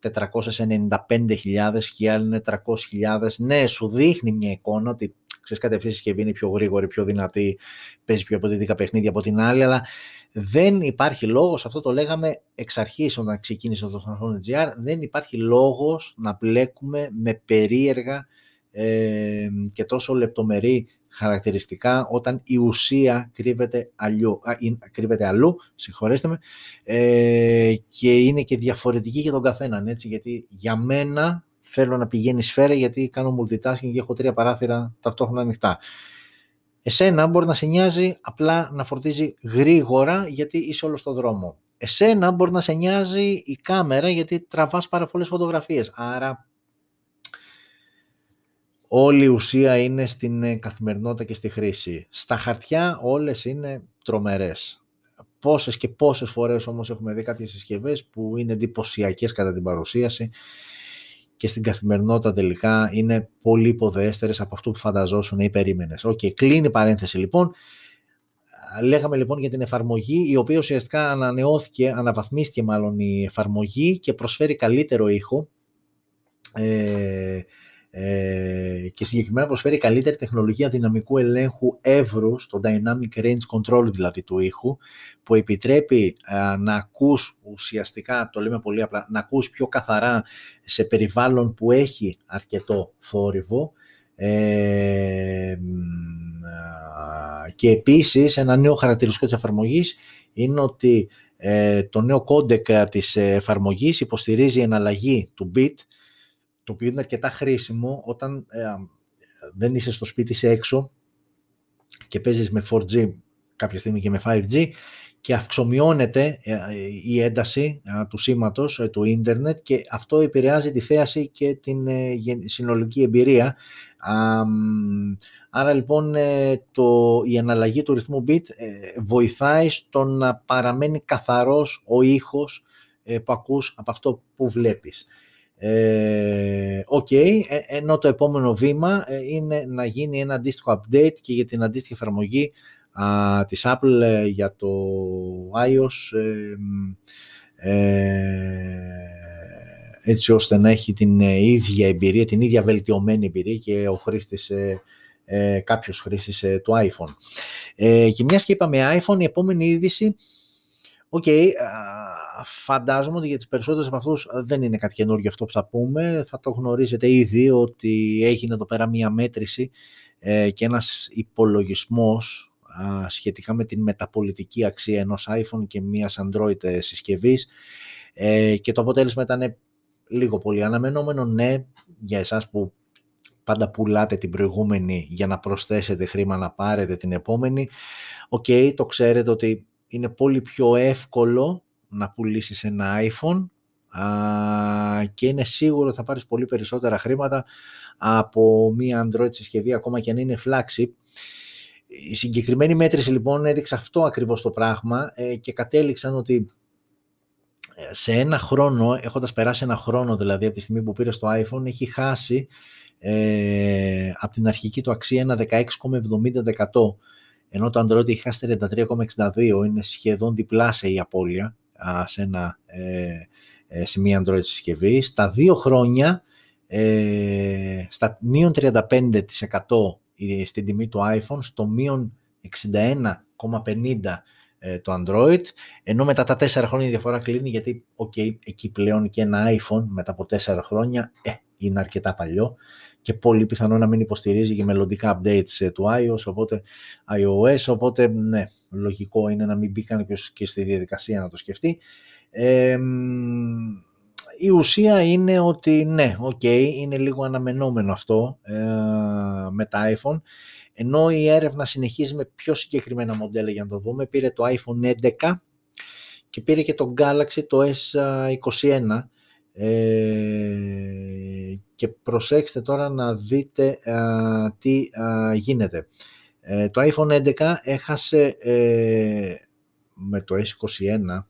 495.000 και η άλλη είναι 300.000. Ναι, σου δείχνει μια εικόνα ότι ξέρεις κάτι αυτή η συσκευή είναι πιο γρήγορη, πιο δυνατή, παίζει πιο αποδυτικά παιχνίδια από την άλλη, αλλά δεν υπάρχει λόγος, αυτό το λέγαμε εξ αρχής όταν ξεκίνησε το smartphone GR, δεν υπάρχει λόγος να μπλέκουμε με περίεργα ε, και τόσο λεπτομερή χαρακτηριστικά όταν η ουσία κρύβεται, αλλού, α, κρύβεται αλλού, συγχωρέστε με, ε, και είναι και διαφορετική για τον καθέναν, έτσι, γιατί για μένα θέλω να πηγαίνει σφαίρα γιατί κάνω multitasking και έχω τρία παράθυρα ταυτόχρονα ανοιχτά. Εσένα μπορεί να σε νοιάζει απλά να φορτίζει γρήγορα γιατί είσαι όλος στον δρόμο. Εσένα μπορεί να σε νοιάζει η κάμερα γιατί τραβάς πάρα πολλές φωτογραφίες. Άρα όλη η ουσία είναι στην ε, καθημερινότητα και στη χρήση. Στα χαρτιά όλες είναι τρομερές. Πόσες και πόσες φορές όμως έχουμε δει κάποιες συσκευές που είναι εντυπωσιακές κατά την παρουσίαση και στην καθημερινότητα τελικά είναι πολύ υποδέστερες από αυτό που φανταζόσουν ή περίμενες. OK, okay, κλείνει η παρένθεση λοιπόν. Λέγαμε λοιπόν για την εφαρμογή, η οποία ουσιαστικά ανανεώθηκε, αναβαθμίστηκε μάλλον η εφαρμογή και προσφέρει καλύτερο ήχο. Ε, ε, και συγκεκριμένα προσφέρει καλύτερη τεχνολογία δυναμικού ελέγχου εύρους, το Dynamic Range Control δηλαδή του ήχου, που επιτρέπει ε, να ακούς ουσιαστικά, το λέμε πολύ απλά, να ακούς πιο καθαρά σε περιβάλλον που έχει αρκετό θόρυβο, ε, και επίσης ένα νέο χαρακτηριστικό της εφαρμογής είναι ότι ε, το νέο codec της εφαρμογής υποστηρίζει εναλλαγή του bit το οποίο είναι αρκετά χρήσιμο όταν ε, δεν είσαι στο σπίτι, είσαι έξω και παίζεις με 4G κάποια στιγμή και με 5G και αυξομειώνεται ε, η ένταση ε, του σήματος του ίντερνετ και αυτό επηρεάζει τη θέαση και την συνολική εμπειρία. Άρα λοιπόν το, η εναλλαγή του ρυθμού bit βοηθάει στο να παραμένει καθαρός ο ήχος που ακούς από αυτό που βλέπεις. Ε, OK, okay, ε, ενώ το επόμενο βήμα ε, είναι να γίνει ένα αντίστοιχο update και για την αντίστοιχη εφαρμογή α, της Apple για το iOS έτσι ώστε να έχει την ίδια εμπειρία, την ίδια βελτιωμένη εμπειρία και ο χρήστης, ε, κάποιος χρήστης του iPhone. και μιας και είπαμε iPhone, η επόμενη είδηση OK, okay, φαντάζομαι ότι για τις περισσότερες από αυτούς δεν είναι κάτι καινούργιο αυτό που θα πούμε. Θα το γνωρίζετε ήδη ότι έγινε εδώ πέρα μία μέτρηση ε, και ένας υπολογισμός σχετικά με την μεταπωλητική αξία ενός iPhone και μίας Android ε, συσκευής ε, και το αποτέλεσμα ήταν λίγο πολύ αναμενόμενο, ναι, για εσάς που πάντα πουλάτε την προηγούμενη για να προσθέσετε χρήμα να πάρετε την επόμενη. OK, okay, το ξέρετε ότι είναι πολύ πιο εύκολο να πουλήσεις ένα iPhone και είναι σίγουρο ότι θα πάρεις πολύ περισσότερα χρήματα από μία Android συσκευή ακόμα και αν είναι flagship. Η συγκεκριμένη μέτρηση λοιπόν έδειξε αυτό ακριβώς το πράγμα ε, και κατέληξαν ότι ε, σε ένα χρόνο, έχοντας περάσει ένα χρόνο δηλαδή από τη στιγμή που πήρε το iPhone, έχει χάσει ε, από την αρχική του αξία ένα 16,70% ενώ το Android έχει χάσει 33,62, είναι σχεδόν διπλάσια η απώλεια σε, ένα, ε, ε, σε μία Android συσκευή. Στα δύο χρόνια, ε, στα μείον 35% στην τιμή του iPhone, στο μείον 61,50% το Android, ενώ μετά τα τέσσερα χρόνια η διαφορά κλείνει γιατί okay, εκεί πλέον και ένα iPhone μετά από τέσσερα χρόνια ε, είναι αρκετά παλιό και πολύ πιθανό να μην υποστηρίζει και μελλοντικά updates ε, του iOS, οπότε iOS, οπότε ναι, λογικό είναι να μην μπει κάποιος και στη διαδικασία να το σκεφτεί. η ουσία είναι ότι ναι, οκ, είναι λίγο αναμενόμενο αυτό ε, με τα iPhone, ενώ η έρευνα συνεχίζει με πιο συγκεκριμένα μοντέλα για να το δούμε. Πήρε το iPhone 11 και πήρε και το Galaxy το S21 ε, και προσέξτε τώρα να δείτε τι γίνεται. Ε, το iPhone 11 έχασε ε, με το S21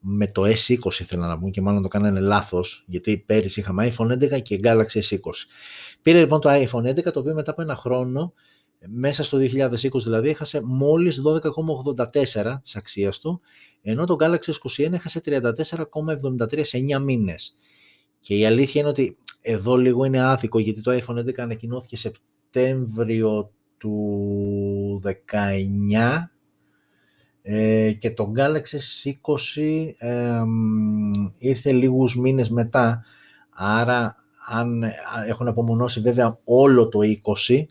με το S20 θέλω να πούμε και μάλλον το κάνανε λάθος γιατί πέρυσι είχαμε iPhone 11 και Galaxy S20. Πήρε λοιπόν το iPhone 11 το οποίο μετά από ένα χρόνο μέσα στο 2020 δηλαδή έχασε μόλις 12,84 της αξίας του ενώ το Galaxy S21 έχασε 34,73 σε 9 μήνες. Και η αλήθεια είναι ότι εδώ λίγο είναι άδικο γιατί το iPhone 11 ανακοινώθηκε Σεπτέμβριο του 19 ε, και το Galaxy S20 ήρθε λίγους μήνες μετά, άρα αν έχουν απομονώσει βέβαια όλο το 20,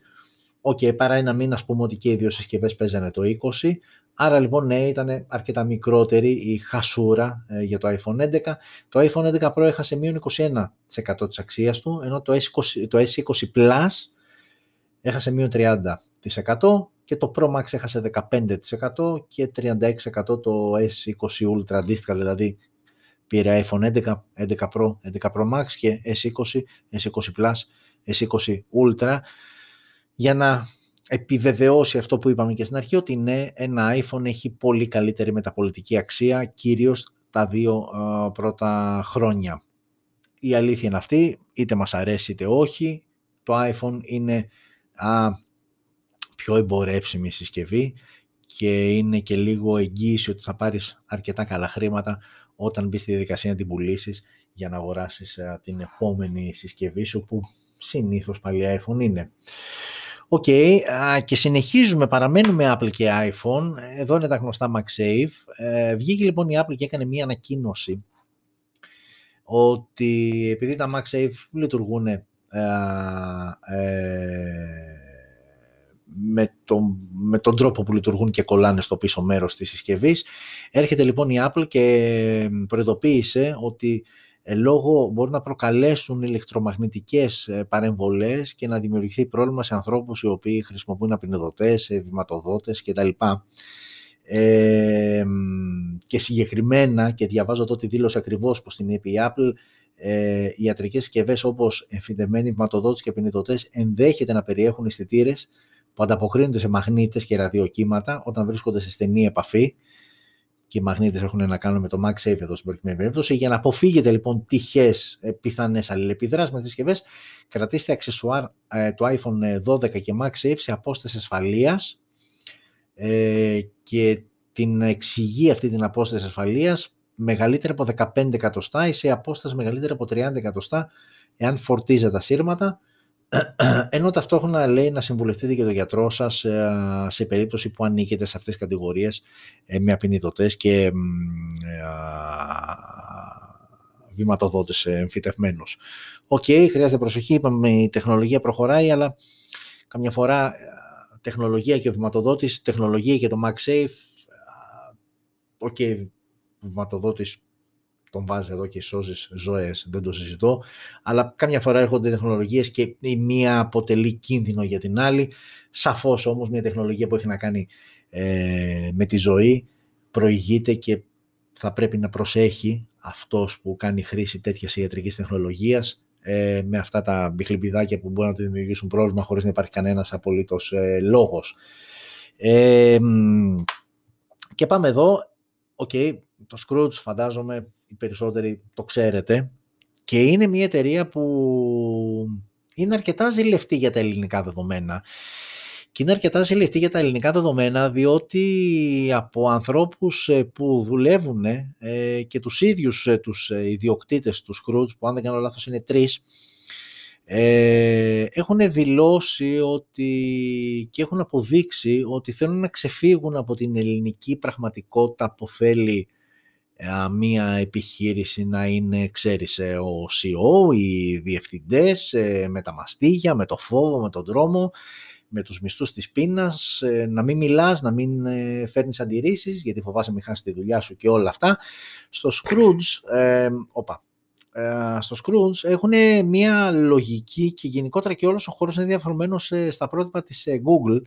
OK, okay, παρά ένα μήνα, ας πούμε ότι και οι δύο συσκευές παίζανε το 20. Άρα λοιπόν, ναι, ήταν αρκετά μικρότερη η χασούρα ε, για το iPhone 11. Το iPhone 11 Pro έχασε μείον 21% της αξίας του, ενώ το S20, το S20 Plus έχασε μείον 30% και το Pro Max έχασε 15% και 36% το S20 Ultra αντίστοιχα, δηλαδή πήρε iPhone 11, 11 Pro, 11 Pro Max και S20, S20 Plus, S20 Ultra για να επιβεβαιώσει αυτό που είπαμε και στην αρχή ότι ναι, ένα iPhone έχει πολύ καλύτερη μεταπολιτική αξία κυρίως τα δύο πρώτα χρόνια. Η αλήθεια είναι αυτή, είτε μας αρέσει είτε όχι, το iPhone είναι α, πιο εμπορεύσιμη συσκευή και είναι και λίγο εγγύηση ότι θα πάρεις αρκετά καλά χρήματα όταν μπεις στη διαδικασία να την πουλήσεις για να αγοράσεις την επόμενη συσκευή σου που συνήθως πάλι iPhone είναι. OK, okay, και συνεχίζουμε, παραμένουμε Apple και iPhone. Εδώ είναι τα γνωστά MagSafe. Ε, βγήκε λοιπόν η Apple και έκανε μία ανακοίνωση ότι επειδή τα MagSafe λειτουργούν ε, ε, με, τον, με τον τρόπο που λειτουργούν και κολλάνε στο πίσω μέρος της συσκευής, έρχεται λοιπόν η Apple και προειδοποίησε ότι ε, λόγω μπορεί να προκαλέσουν ηλεκτρομαγνητικές ε, παρεμβολές και να δημιουργηθεί πρόβλημα σε ανθρώπους οι οποίοι χρησιμοποιούν απεινιδωτές, ε, βηματοδότες κτλ. Ε, και συγκεκριμένα, και διαβάζω εδώ τη δήλωση ακριβώς που την είπε η Apple, ε, ιατρικές συσκευές όπως εμφυτεμένοι βηματοδότες και απεινιδωτές ενδέχεται να περιέχουν αισθητήρες που ανταποκρίνονται σε μαγνήτες και ραδιοκύματα όταν βρίσκονται σε στενή επαφή και οι μαγνήτες έχουν να κάνουν με το MagSafe εδώ στην προκειμένη περίπτωση. Για να αποφύγετε λοιπόν τυχές ε, πιθανές αλληλεπιδράσεις με τις συσκευές, κρατήστε αξεσουάρ ε, του iPhone 12 ε, και MagSafe σε απόσταση ασφαλείας ε, και την εξηγεί αυτή την απόσταση ασφαλείας μεγαλύτερη από 15 εκατοστά ή σε απόσταση μεγαλύτερη από 30 εκατοστά εάν φορτίζετε ασύρματα ενώ ταυτόχρονα λέει να συμβουλευτείτε και τον γιατρό σας ε, σε περίπτωση που ανήκετε σε αυτές τις κατηγορίες ε, με απινιδωτές και ε, βηματοδότες εμφυτευμένους. OK, okay, χρειάζεται προσοχή, είπαμε η τεχνολογία προχωράει, αλλά καμιά φορά τεχνολογία και ο βηματοδότης, τεχνολογία και το MagSafe, OK, okay, βηματοδότης τον βάζεις εδώ και σώζεις ζωές, δεν το συζητώ. Αλλά καμιά φορά έρχονται τεχνολογίες και η μία αποτελεί κίνδυνο για την άλλη. Σαφώς όμως μια τεχνολογία που έχει να κάνει ε, με τη ζωή προηγείται και θα πρέπει να προσέχει αυτός που κάνει χρήση τέτοιας ιατρικής τεχνολογίας ε, με αυτά τα μπιχλιμπιδάκια που μπορεί να του δημιουργήσουν πρόβλημα χωρίς να υπάρχει κανένας απολύτως ε, λόγος. Ε, και πάμε εδώ. Οκ, το Skroutz φαντάζομαι οι περισσότεροι το ξέρετε και είναι μια εταιρεία που είναι αρκετά ζηλευτή για τα ελληνικά δεδομένα. Και είναι αρκετά ζηλευτή για τα ελληνικά δεδομένα διότι από ανθρώπους ε, που δουλεύουν ε, και τους ίδιους ε, τους ιδιοκτήτες του Skroutz που αν δεν κάνω λάθος είναι τρεις έχουν δηλώσει ότι και έχουν αποδείξει ότι θέλουν να ξεφύγουν από την ελληνική πραγματικότητα που θέλει μία επιχείρηση να είναι, ξέρεις, ε, ο CEO, οι διευθυντές, ε, με τα μαστίγια, με το φόβο, με τον δρόμο, με τους μισθούς της πείνας, ε, να μην μιλάς, να μην φέρνεις αντιρρήσεις, γιατί φοβάσαι μην χάσεις τη δουλειά σου και όλα αυτά. Στο Scrooge, ε, οπα, στο Scrooge έχουν μια λογική και γενικότερα και όλος ο χώρος είναι διαφορεμένος στα πρότυπα της Google.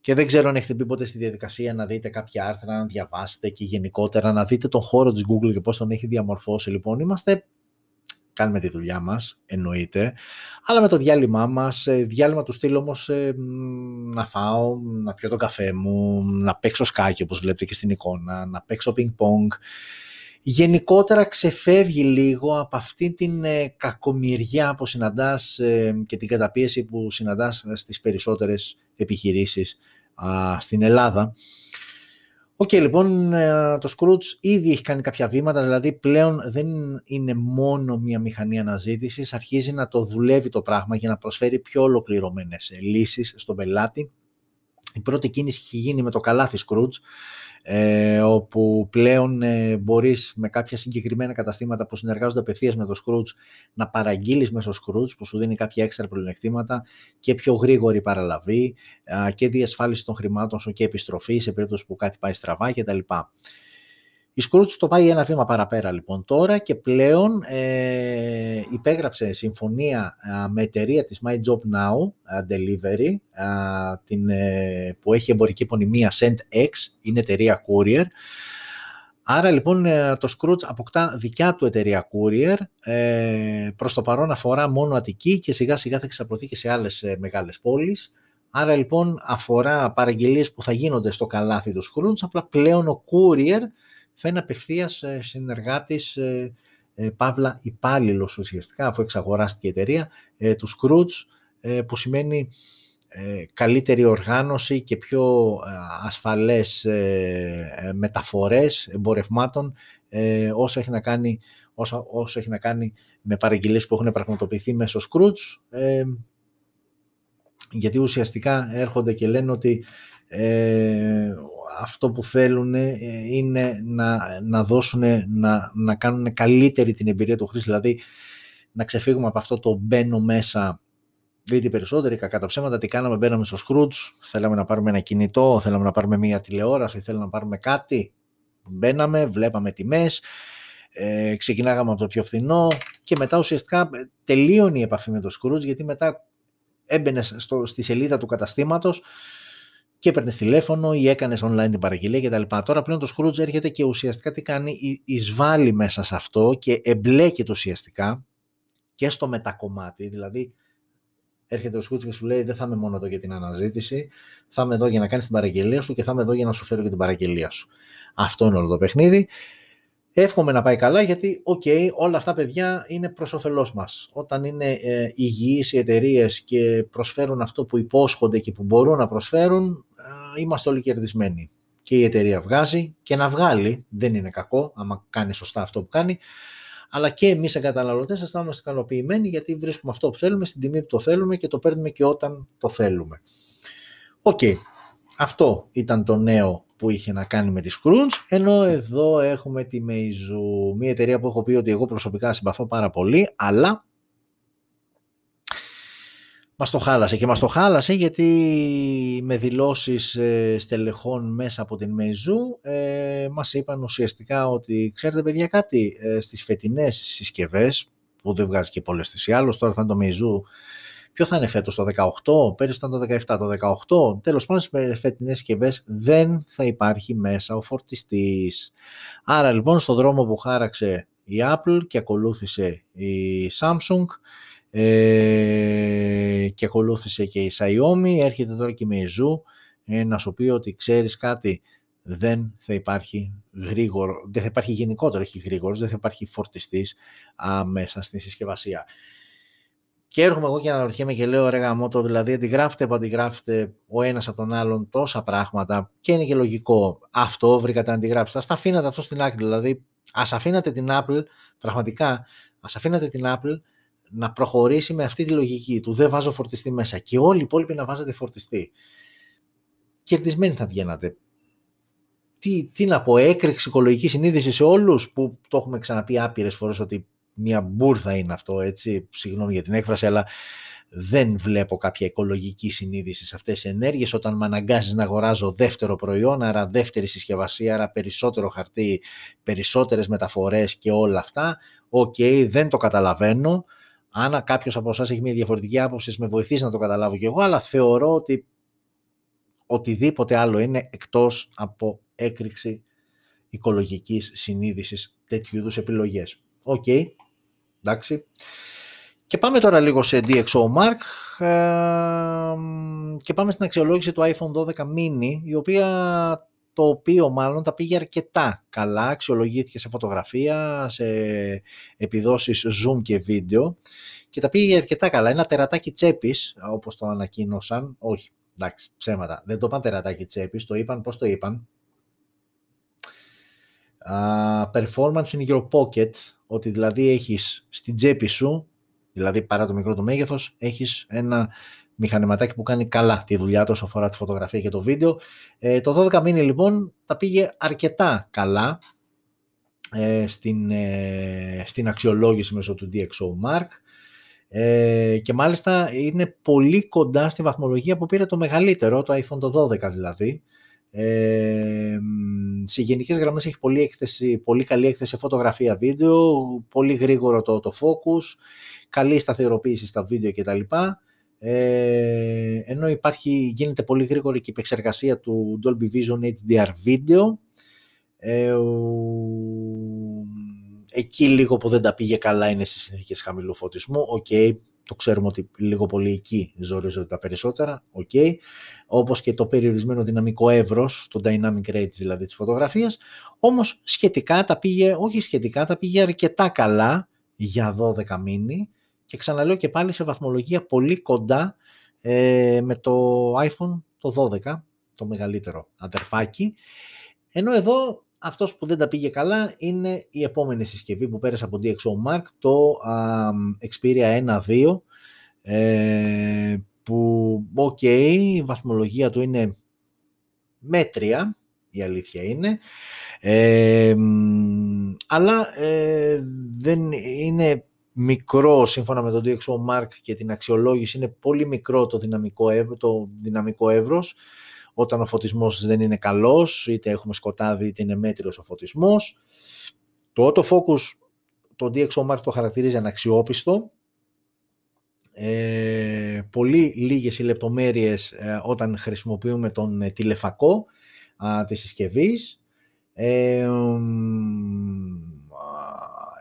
Και δεν ξέρω αν έχετε μπει ποτέ στη διαδικασία να δείτε κάποια άρθρα, να διαβάσετε και γενικότερα να δείτε τον χώρο της Google και πώς τον έχει διαμορφώσει. Λοιπόν, είμαστε, κάνουμε τη δουλειά μας, εννοείται, αλλά με το διάλειμμά μας, ε, διάλειμμα του στυλ όμως ε, να φάω, να πιω τον καφέ μου, να παίξω σκάκι όπως βλέπετε και στην εικόνα, να παίξω πινκ-πονγκ, γενικότερα ξεφεύγει λίγο από αυτή την ε, κακομοιριά που συναντάς και την καταπίεση που συναντάς στις περισσότερες επιχειρήσεις στην Ελλάδα. OK, okay, λοιπόν, ε, το Skroutz ήδη έχει κάνει κάποια βήματα, δηλαδή πλέον δεν είναι μόνο μια μηχανή αναζήτησης, αρχίζει να το δουλεύει το πράγμα για να προσφέρει πιο ολοκληρωμένες λύσεις στον πελάτη. Η πρώτη κίνηση έχει γίνει με το καλάθι Skroutz, ε, όπου πλέον ε, μπορείς με κάποια συγκεκριμένα καταστήματα που συνεργάζονται απευθείας με το Skroutz να παραγγείλεις μέσω Scrooge που σου δίνει κάποια έξτρα πλεονεκτήματα και πιο γρήγορη παραλαβή και διασφάλιση των χρημάτων σου και επιστροφή σε περίπτωση που κάτι πάει στραβά κτλ. Η Scrooge το πάει ένα βήμα παραπέρα λοιπόν τώρα και πλέον ε, υπέγραψε συμφωνία με εταιρεία της My Job Now Delivery την, ε, που έχει εμπορική επωνυμία SendX, είναι εταιρεία Courier. Άρα λοιπόν ε, το Scrooge αποκτά δικιά του εταιρεία Courier, ε, προς το παρόν αφορά μόνο Αττική και σιγά σιγά θα εξαπλωθεί και σε άλλες μεγάλες πόλεις. Άρα λοιπόν αφορά παραγγελίες που θα γίνονται στο καλάθι του Scrooge, απλά πλέον ο Courier θα είναι απευθείας ε, συνεργάτης, ε, ε, παύλα υπάλληλος ουσιαστικά, αφού εξαγοράστηκε η εταιρεία, του Scrooge, που σημαίνει καλύτερη οργάνωση και πιο ασφαλές μεταφορές εμπορευμάτων όσο έχει να κάνει, όσο, όσο έχει να κάνει με παραγγελίες που έχουν πραγματοποιηθεί μέσω Scrooge γιατί ουσιαστικά έρχονται και λένε ότι αυτό που θέλουν ε, είναι να, να δώσουν, να, να κάνουν καλύτερη την εμπειρία του χρήστη, δηλαδή να ξεφύγουμε από αυτό το μπαίνω μέσα Δείτε περισσότεροι, κακά τα ψέματα, τι κάναμε, μπαίναμε στο Scrooge, θέλαμε να πάρουμε ένα κινητό, θέλαμε να πάρουμε μία τηλεόραση, θέλαμε να πάρουμε κάτι. Μπαίναμε, βλέπαμε τιμές, ε, ξεκινάγαμε από το πιο φθηνό και μετά ουσιαστικά ε, τελείωνε η επαφή με το Scrooge γιατί μετά έμπαινε στη σελίδα του καταστήματος και έπαιρνες τηλέφωνο ή έκανες online την παραγγελία κτλ. Τώρα πλέον το Scrooge έρχεται και ουσιαστικά τι κάνει, εισβάλλει μέσα σε αυτό και εμπλέκεται ουσιαστικά και στο μετά κομμάτι. Δηλαδή, έρχεται ο Skroutz και σου λέει: Δεν θα είμαι μόνο εδώ για την αναζήτηση, θα είμαι εδώ για να κάνεις την παραγγελία σου και θα είμαι εδώ για να σου φέρω και την παραγγελία σου. Αυτό είναι όλο το παιχνίδι. Εύχομαι να πάει καλά γιατί, οκ, όλα αυτά παιδιά είναι προς όφελός μας. Όταν είναι ε, υγιείς οι εταιρείες και προσφέρουν αυτό που υπόσχονται και που μπορούν να προσφέρουν, ε, είμαστε όλοι κερδισμένοι. Και η εταιρεία βγάζει και να βγάλει, δεν είναι κακό, άμα κάνει σωστά αυτό που κάνει, αλλά και εμείς σαν καταναλωτές αισθανόμαστε ικανοποιημένοι γιατί βρίσκουμε αυτό που θέλουμε στην τιμή που το θέλουμε και το παίρνουμε και όταν το θέλουμε. Οκ, αυτό ήταν το νέο που είχε να κάνει με τη Skroutz, ενώ εδώ έχουμε τη Meizu, μια εταιρεία που έχω πει ότι εγώ προσωπικά συμπαθώ πάρα πολύ, αλλά μας το χάλασε και μας το χάλασε γιατί με δηλώσεις ε, στελεχών μέσα από την Meizu ε, μας είπαν ουσιαστικά ότι ξέρετε παιδιά κάτι ε, στις φετινές συσκευές που δεν βγάζει και πολλές τις άλλους, τώρα θα είναι το Meizu Ποιο θα είναι φέτος, το 18, πέρυσι ήταν το 17, το 18. Τέλος πάντων στις φετινές συσκευές δεν θα υπάρχει μέσα ο φορτιστής. Άρα λοιπόν στο δρόμο που χάραξε η Apple και ακολούθησε η Samsung ε, και ακολούθησε και η Xiaomi, έρχεται τώρα και η Meizu ε, να σου πει ότι ξέρεις κάτι, δεν θα υπάρχει γρήγορο, δεν θα υπάρχει γενικότερο έχει γρήγορος, δεν θα υπάρχει φορτιστής μέσα στη συσκευασία. Και έρχομαι εγώ και αναρωτιέμαι και λέω ρε γαμώτο, δηλαδή αντιγράφετε που αντιγράφετε ο ένας από τον άλλον τόσα πράγματα και είναι και λογικό. Αυτό βρήκατε να αντιγράψετε. Ας τα αφήνατε αυτό στην άκρη, δηλαδή ας αφήνατε την Apple, πραγματικά, ας αφήνατε την Apple να προχωρήσει με αυτή τη λογική του δεν βάζω φορτιστή μέσα και όλοι οι υπόλοιποι να βάζετε φορτιστή. Κερδισμένοι θα βγαίνατε. Τι, τι να πω, έκρηξη οικολογικής συνείδησης σε όλους που το έχουμε ξαναπεί άπειρες φορές ότι μια μπούρδα είναι αυτό, έτσι, συγγνώμη για την έκφραση, αλλά δεν βλέπω κάποια οικολογική συνείδηση σε αυτές τις ενέργειες όταν με αναγκάζεις να αγοράζω δεύτερο προϊόν, άρα δεύτερη συσκευασία, άρα περισσότερο χαρτί, περισσότερες μεταφορές και όλα αυτά. Οκ, δεν το καταλαβαίνω. Αν κάποιος από εσάς έχει μια διαφορετική άποψη, με βοηθήσει να το καταλάβω κι εγώ, αλλά θεωρώ ότι οτιδήποτε άλλο είναι εκτός από έκρηξη οικολογικής συνείδησης τέτοιου είδους επιλογές. Οκ, Εντάξει. Και πάμε τώρα λίγο σε DxO Mark και πάμε στην αξιολόγηση του iPhone 12 mini, η οποία το οποίο μάλλον τα πήγε αρκετά καλά, αξιολογήθηκε σε φωτογραφία, σε επιδόσεις zoom και βίντεο και τα πήγε αρκετά καλά. Ένα τερατάκι τσέπης, όπως το ανακοίνωσαν, όχι, εντάξει, ψέματα, δεν το είπαν τερατάκι τσέπης, το είπαν, πώς το είπαν, performance in your pocket, ότι δηλαδή έχεις στην τσέπη σου, δηλαδή παρά το μικρό του μέγεθος, έχεις ένα μηχανηματάκι που κάνει καλά τη δουλειά του όσο αφορά τη φωτογραφία και το βίντεο. Ε, το 12 mini λοιπόν τα πήγε αρκετά καλά ε, στην, ε, στην αξιολόγηση μέσω του DxO Mark ε, και μάλιστα είναι πολύ κοντά στη βαθμολογία που πήρε το μεγαλύτερο, το iPhone το 12 δηλαδή. Ε, σε γενικές γραμμές έχει πολύ, έκθεση, πολύ καλή έκθεση φωτογραφία βίντεο, πολύ γρήγορο το, το focus, καλή σταθεροποίηση στα βίντεο κτλ. Ε, ενώ υπάρχει, γίνεται πολύ γρήγορη και η επεξεργασία του Dolby Vision HDR βίντεο. Ε, εκεί λίγο που δεν τα πήγε καλά είναι στις συνθήκες χαμηλού φωτισμού. Οκ, το ξέρουμε ότι λίγο πολύ εκεί ζορίζονται τα περισσότερα. OK. Okay. Όπως και το περιορισμένο δυναμικό εύρος, το dynamic range δηλαδή της φωτογραφίας. Όμως σχετικά τα πήγε, όχι σχετικά, τα πήγε αρκετά καλά για 12 μήνυ και ξαναλέω και πάλι σε βαθμολογία πολύ κοντά ε, με το iPhone το 12, το μεγαλύτερο αδερφάκι. Ενώ εδώ αυτός που δεν τα πήγε καλά είναι η επόμενη συσκευή που πέρασε από DxO Mark, το Xperia 1.2, ε, που, ok, η βαθμολογία του είναι μέτρια, η αλήθεια είναι, ε, αλλά ε, δεν είναι μικρό σύμφωνα με τον DxO Mark και την αξιολόγηση είναι πολύ μικρό το δυναμικό, το δυναμικό εύρος όταν ο φωτισμός δεν είναι καλός είτε έχουμε σκοτάδι είτε είναι μέτριος ο φωτισμός το autofocus το DxO Mark το χαρακτηρίζει αναξιόπιστο. Ε, πολύ λίγες οι λεπτομέρειες ε, όταν χρησιμοποιούμε τον ε, τηλεφακό α, της συσκευής. Ε,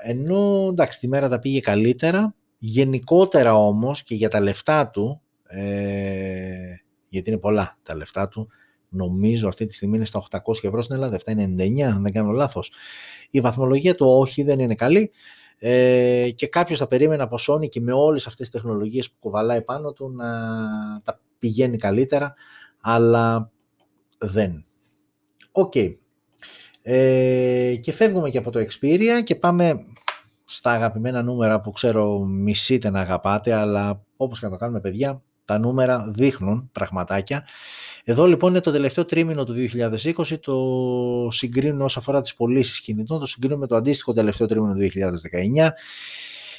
ενώ εντάξει τη μέρα τα πήγε καλύτερα, γενικότερα όμως και για τα λεφτά του, ε, γιατί είναι πολλά τα λεφτά του, νομίζω αυτή τη στιγμή είναι στα 800 ευρώ στην Ελλάδα, αυτά είναι 99 αν δεν κάνω λάθος. Η βαθμολογία του όχι δεν είναι καλή ε, και κάποιος θα περίμενε από Sony και με όλες αυτές τις τεχνολογίες που κουβαλάει πάνω του να τα πηγαίνει καλύτερα, αλλά δεν. Οκ. Ε, και φεύγουμε και από το Xperia και πάμε στα αγαπημένα νούμερα που ξέρω μισείτε να αγαπάτε, αλλά όπως και να το κάνουμε παιδιά, τα νούμερα δείχνουν πραγματάκια. Εδώ λοιπόν είναι το τελευταίο τρίμηνο του 2020, το συγκρίνω όσο αφορά τις πωλήσεις κινητών, το συγκρίνω με το αντίστοιχο τελευταίο τρίμηνο του 2019.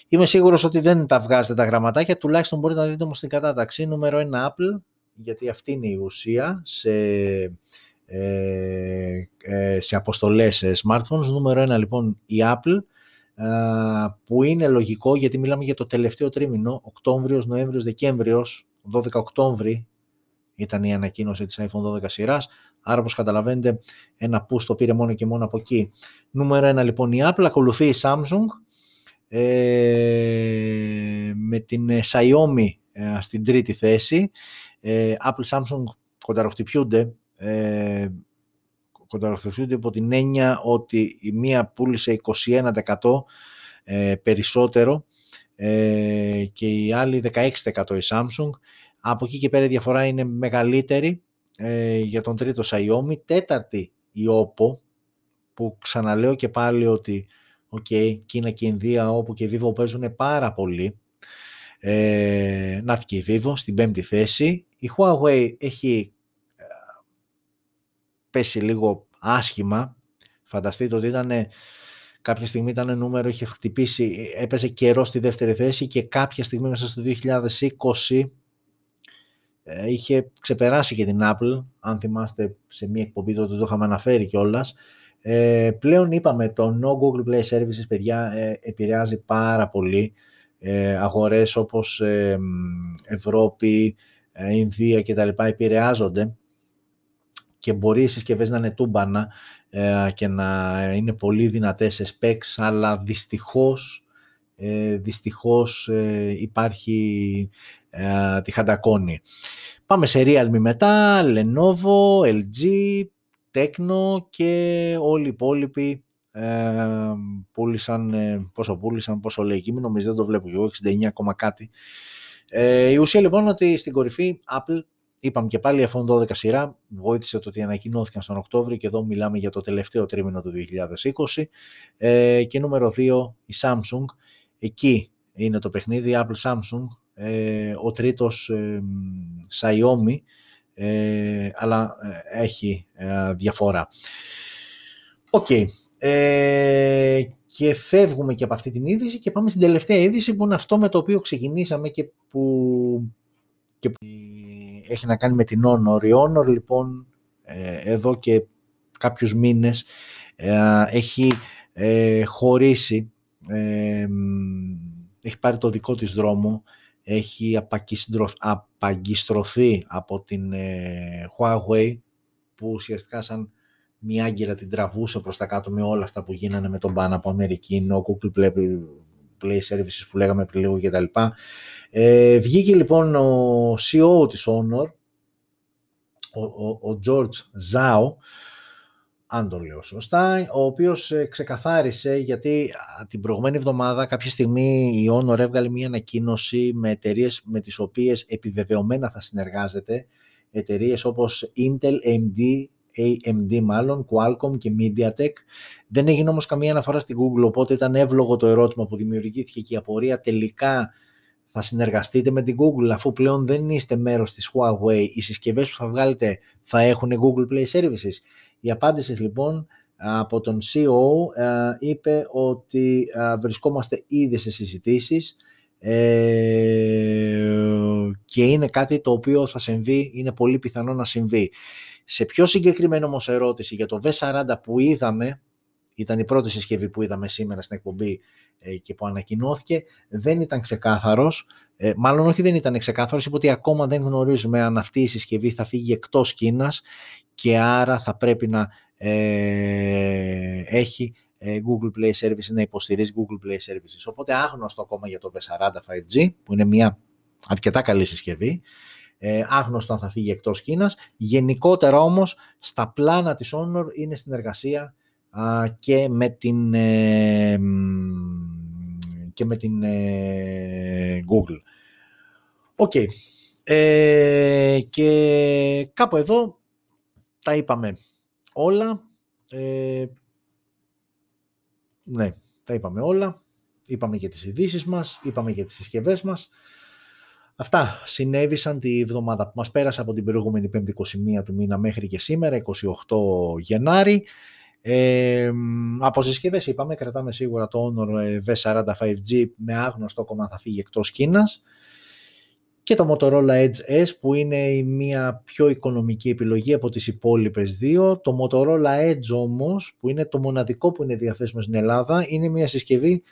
Είμαι σίγουρος ότι δεν τα βγάζετε τα γραμματάκια, τουλάχιστον μπορείτε να δείτε όμως την κατάταξη. Νούμερο 1 Apple, γιατί αυτή είναι η ουσία σε, ε, ε, σε αποστολές smartphones. Νούμερο 1 λοιπόν η Apple, που είναι λογικό γιατί μιλάμε για το τελευταίο τρίμηνο, Οκτώβριος, Νοέμβριος, Δεκέμβριος, 12 Οκτώβρη ήταν η ανακοίνωση της iPhone 12 σειράς, άρα όπως καταλαβαίνετε ένα push το πήρε μόνο και μόνο από εκεί. Νούμερο ένα λοιπόν η Apple, ακολουθεί η Samsung, ε, με την ε, Xiaomi ε, στην τρίτη θέση. Ε, Apple Samsung κονταροχτυπιούνται ε, κονταροχθευτούνται υπό την έννοια ότι η μία πούλησε 21% ε, περισσότερο ε, και η άλλη 16% η Samsung. Από εκεί και πέρα η διαφορά είναι μεγαλύτερη ε, για τον τρίτο Xiaomi. Τέταρτη η Oppo που ξαναλέω και πάλι ότι okay, Κίνα και Ινδία όπου και η Vivo παίζουν πάρα πολύ. Ε, να και η Vivo στην πέμπτη θέση. Η Huawei έχει πέσει λίγο άσχημα. Φανταστείτε ότι ήταν κάποια στιγμή ήταν νούμερο, είχε χτυπήσει, έπαιζε καιρό στη δεύτερη θέση και κάποια στιγμή μέσα στο 2020 ε, είχε ξεπεράσει και την Apple, αν θυμάστε σε μια εκπομπή τότε το είχαμε αναφέρει κιόλας. Ε, πλέον είπαμε το No Google Play Services, παιδιά, ε, επηρεάζει πάρα πολύ ε, αγορές όπως ε, Ευρώπη, ε, Ινδία κτλ. επηρεάζονται και μπορεί οι συσκευές να είναι τούμπανα ε, και να είναι πολύ δυνατές σε specs, αλλά δυστυχώς, ε, δυστυχώς ε, υπάρχει ε, τη χαντακόνη. Πάμε σε Realme μετά, Lenovo, LG, Tecno και όλοι οι υπόλοιποι ε, πούλησαν, πόσο πούλησαν, πόσο λέει εκεί, νομίζω δεν το βλέπω εγώ, 69, κάτι. Ε, η ουσία λοιπόν ότι στην κορυφή Apple είπαμε και πάλι η iPhone 12 σειρά, βοήθησε το ότι ανακοινώθηκαν στον Οκτώβριο και εδώ μιλάμε για το τελευταίο τρίμηνο του 2020. Ε, και νούμερο 2 η Samsung, εκεί είναι το παιχνίδι Apple Samsung, ε, ο τρίτος ε, Xiaomi, ε, αλλά ε, έχει ε, διαφορά. Οκ. και φεύγουμε και από αυτή την είδηση και πάμε στην τελευταία είδηση που είναι αυτό με το οποίο ξεκινήσαμε και που, και που έχει να κάνει με την Honor. Η Honor λοιπόν εδώ και κάποιους μήνες έχει χωρίσει, έχει πάρει το δικό της δρόμο έχει απαγκιστρωθεί από την ε, Huawei που ουσιαστικά σαν μια άγκυρα την τραβούσε προς τα κάτω με όλα αυτά που γίνανε με τον Ban από Αμερική, ο Google Play, Play Services που λέγαμε πριν λίγο κτλ. Ε, βγήκε λοιπόν ο CEO της Honor, ο, ο, ο George Zhao, αν το λέω σωστά, ο οποίος ε, ξεκαθάρισε γιατί την προηγούμενη εβδομάδα κάποια στιγμή η Honor έβγαλε μια ανακοίνωση με εταιρείες με τις οποίες επιβεβαιωμένα θα συνεργάζεται, εταιρείες όπως Intel, AMD, AMD μάλλον, Qualcomm και MediaTek. Δεν έγινε όμως καμία αναφορά στην Google, οπότε ήταν εύλογο το ερώτημα που δημιουργήθηκε και η απορία τελικά θα συνεργαστείτε με την Google αφού πλέον δεν είστε μέρος της Huawei, οι συσκευές που θα βγάλετε θα έχουν Google Play Services. Η απάντηση λοιπόν από τον CEO ε, είπε ότι ε, βρισκόμαστε ήδη σε συζητήσεις ε, και είναι κάτι το οποίο θα συμβεί, είναι πολύ πιθανό να συμβεί. Σε πιο συγκεκριμένο όμως ερώτηση για το V40 που είδαμε, ήταν η πρώτη συσκευή που είδαμε σήμερα στην εκπομπή και που ανακοινώθηκε, δεν ήταν ξεκάθαρος, μάλλον όχι δεν ήταν ξεκάθαρος, είπε ότι ακόμα δεν γνωρίζουμε αν αυτή η συσκευή θα φύγει εκτός Κίνας και άρα θα πρέπει να ε, έχει ε, Google Play Services, να υποστηρίζει Google Play Services. Οπότε άγνωστο ακόμα για το V40 5G, που είναι μια αρκετά καλή συσκευή, ε, άγνωστο αν θα φύγει εκτός Κίνας. Γενικότερα όμως, στα πλάνα της Honor είναι συνεργασία α, και με την, ε, και με την ε, Google. OK. Okay. Ε, και κάπου εδώ τα είπαμε όλα. Ε, ναι, τα είπαμε όλα. Είπαμε για τις ειδήσεις μας, είπαμε για τις συσκευές μας. Αυτά συνέβησαν τη βδομάδα που μας πέρασε από την προηγούμενη 5η 21 του μήνα μέχρι και σήμερα, 28 Γενάρη. Ε, από συσκευές είπαμε, κρατάμε σίγουρα το Honor V40 5G με άγνωστο κόμμα θα φύγει εκτός Κίνας και το Motorola Edge S που είναι η μία πιο οικονομική επιλογή από τις υπόλοιπες δύο. Το Motorola Edge όμως που είναι το μοναδικό που είναι διαθέσιμο στην Ελλάδα είναι μια συσκευή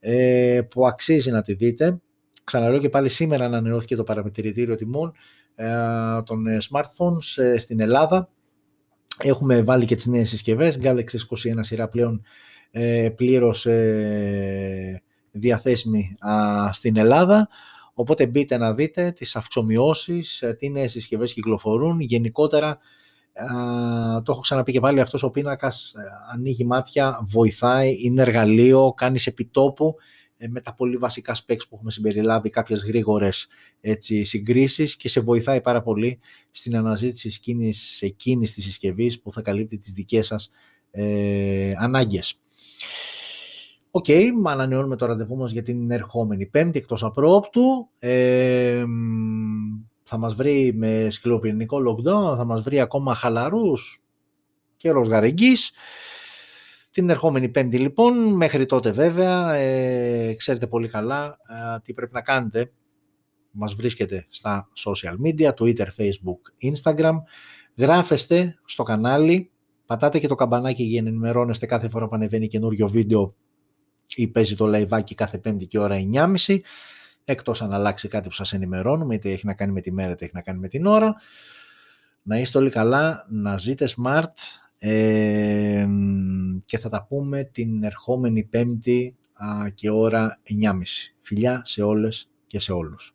ε, που αξίζει να τη δείτε. Ξαναλέω και πάλι σήμερα ανανεώθηκε το παραμετρητήριο τιμών ε, των ε, smartphones ε, στην Ελλάδα. Έχουμε βάλει και τις νέες συσκευές, Galaxy S21 σειρά πλέον ε, πλήρως ε, διαθέσιμη στην Ελλάδα. Οπότε μπείτε να δείτε τις αυξομοιώσεις, ε, τι νέες συσκευές κυκλοφορούν. Γενικότερα, το έχω ξαναπεί και πάλι, αυτός ο πίνακας ε, ανοίγει μάτια, βοηθάει, είναι εργαλείο, κάνεις επιτόπου ε, με τα πολύ βασικά specs που έχουμε συμπεριλάβει, κάποιες γρήγορες έτσι, συγκρίσεις και σε βοηθάει πάρα πολύ στην αναζήτηση εκείνης, εκείνης της συσκευής που θα καλύπτει τις δικές σας ε, ανάγκες. OK, okay, ανανεώνουμε το ραντεβού μας για την ερχόμενη πέμπτη εκτός απρόπτου. Ε, θα μας βρει με σκληροπυρηνικό lockdown, θα μας βρει ακόμα χαλαρούς και ροσγαρεγγύς. Την ερχόμενη πέμπτη λοιπόν, μέχρι τότε βέβαια, ε, ξέρετε πολύ καλά ε, τι πρέπει να κάνετε. Μας βρίσκεται στα social media, Twitter, Facebook, Instagram. Γράφεστε στο κανάλι, πατάτε και το καμπανάκι για να ενημερώνεστε κάθε φορά που ανεβαίνει καινούριο βίντεο ή παίζει το λαϊβάκι κάθε πέμπτη και ώρα 9.30 εκτός αν αλλάξει κάτι που σας ενημερώνουμε είτε έχει να κάνει με τη μέρα είτε έχει να κάνει με την ώρα να είστε όλοι καλά, να ζείτε smart ε, και θα τα πούμε την ερχόμενη πέμπτη και ώρα 9.30 φιλιά σε όλες και σε όλους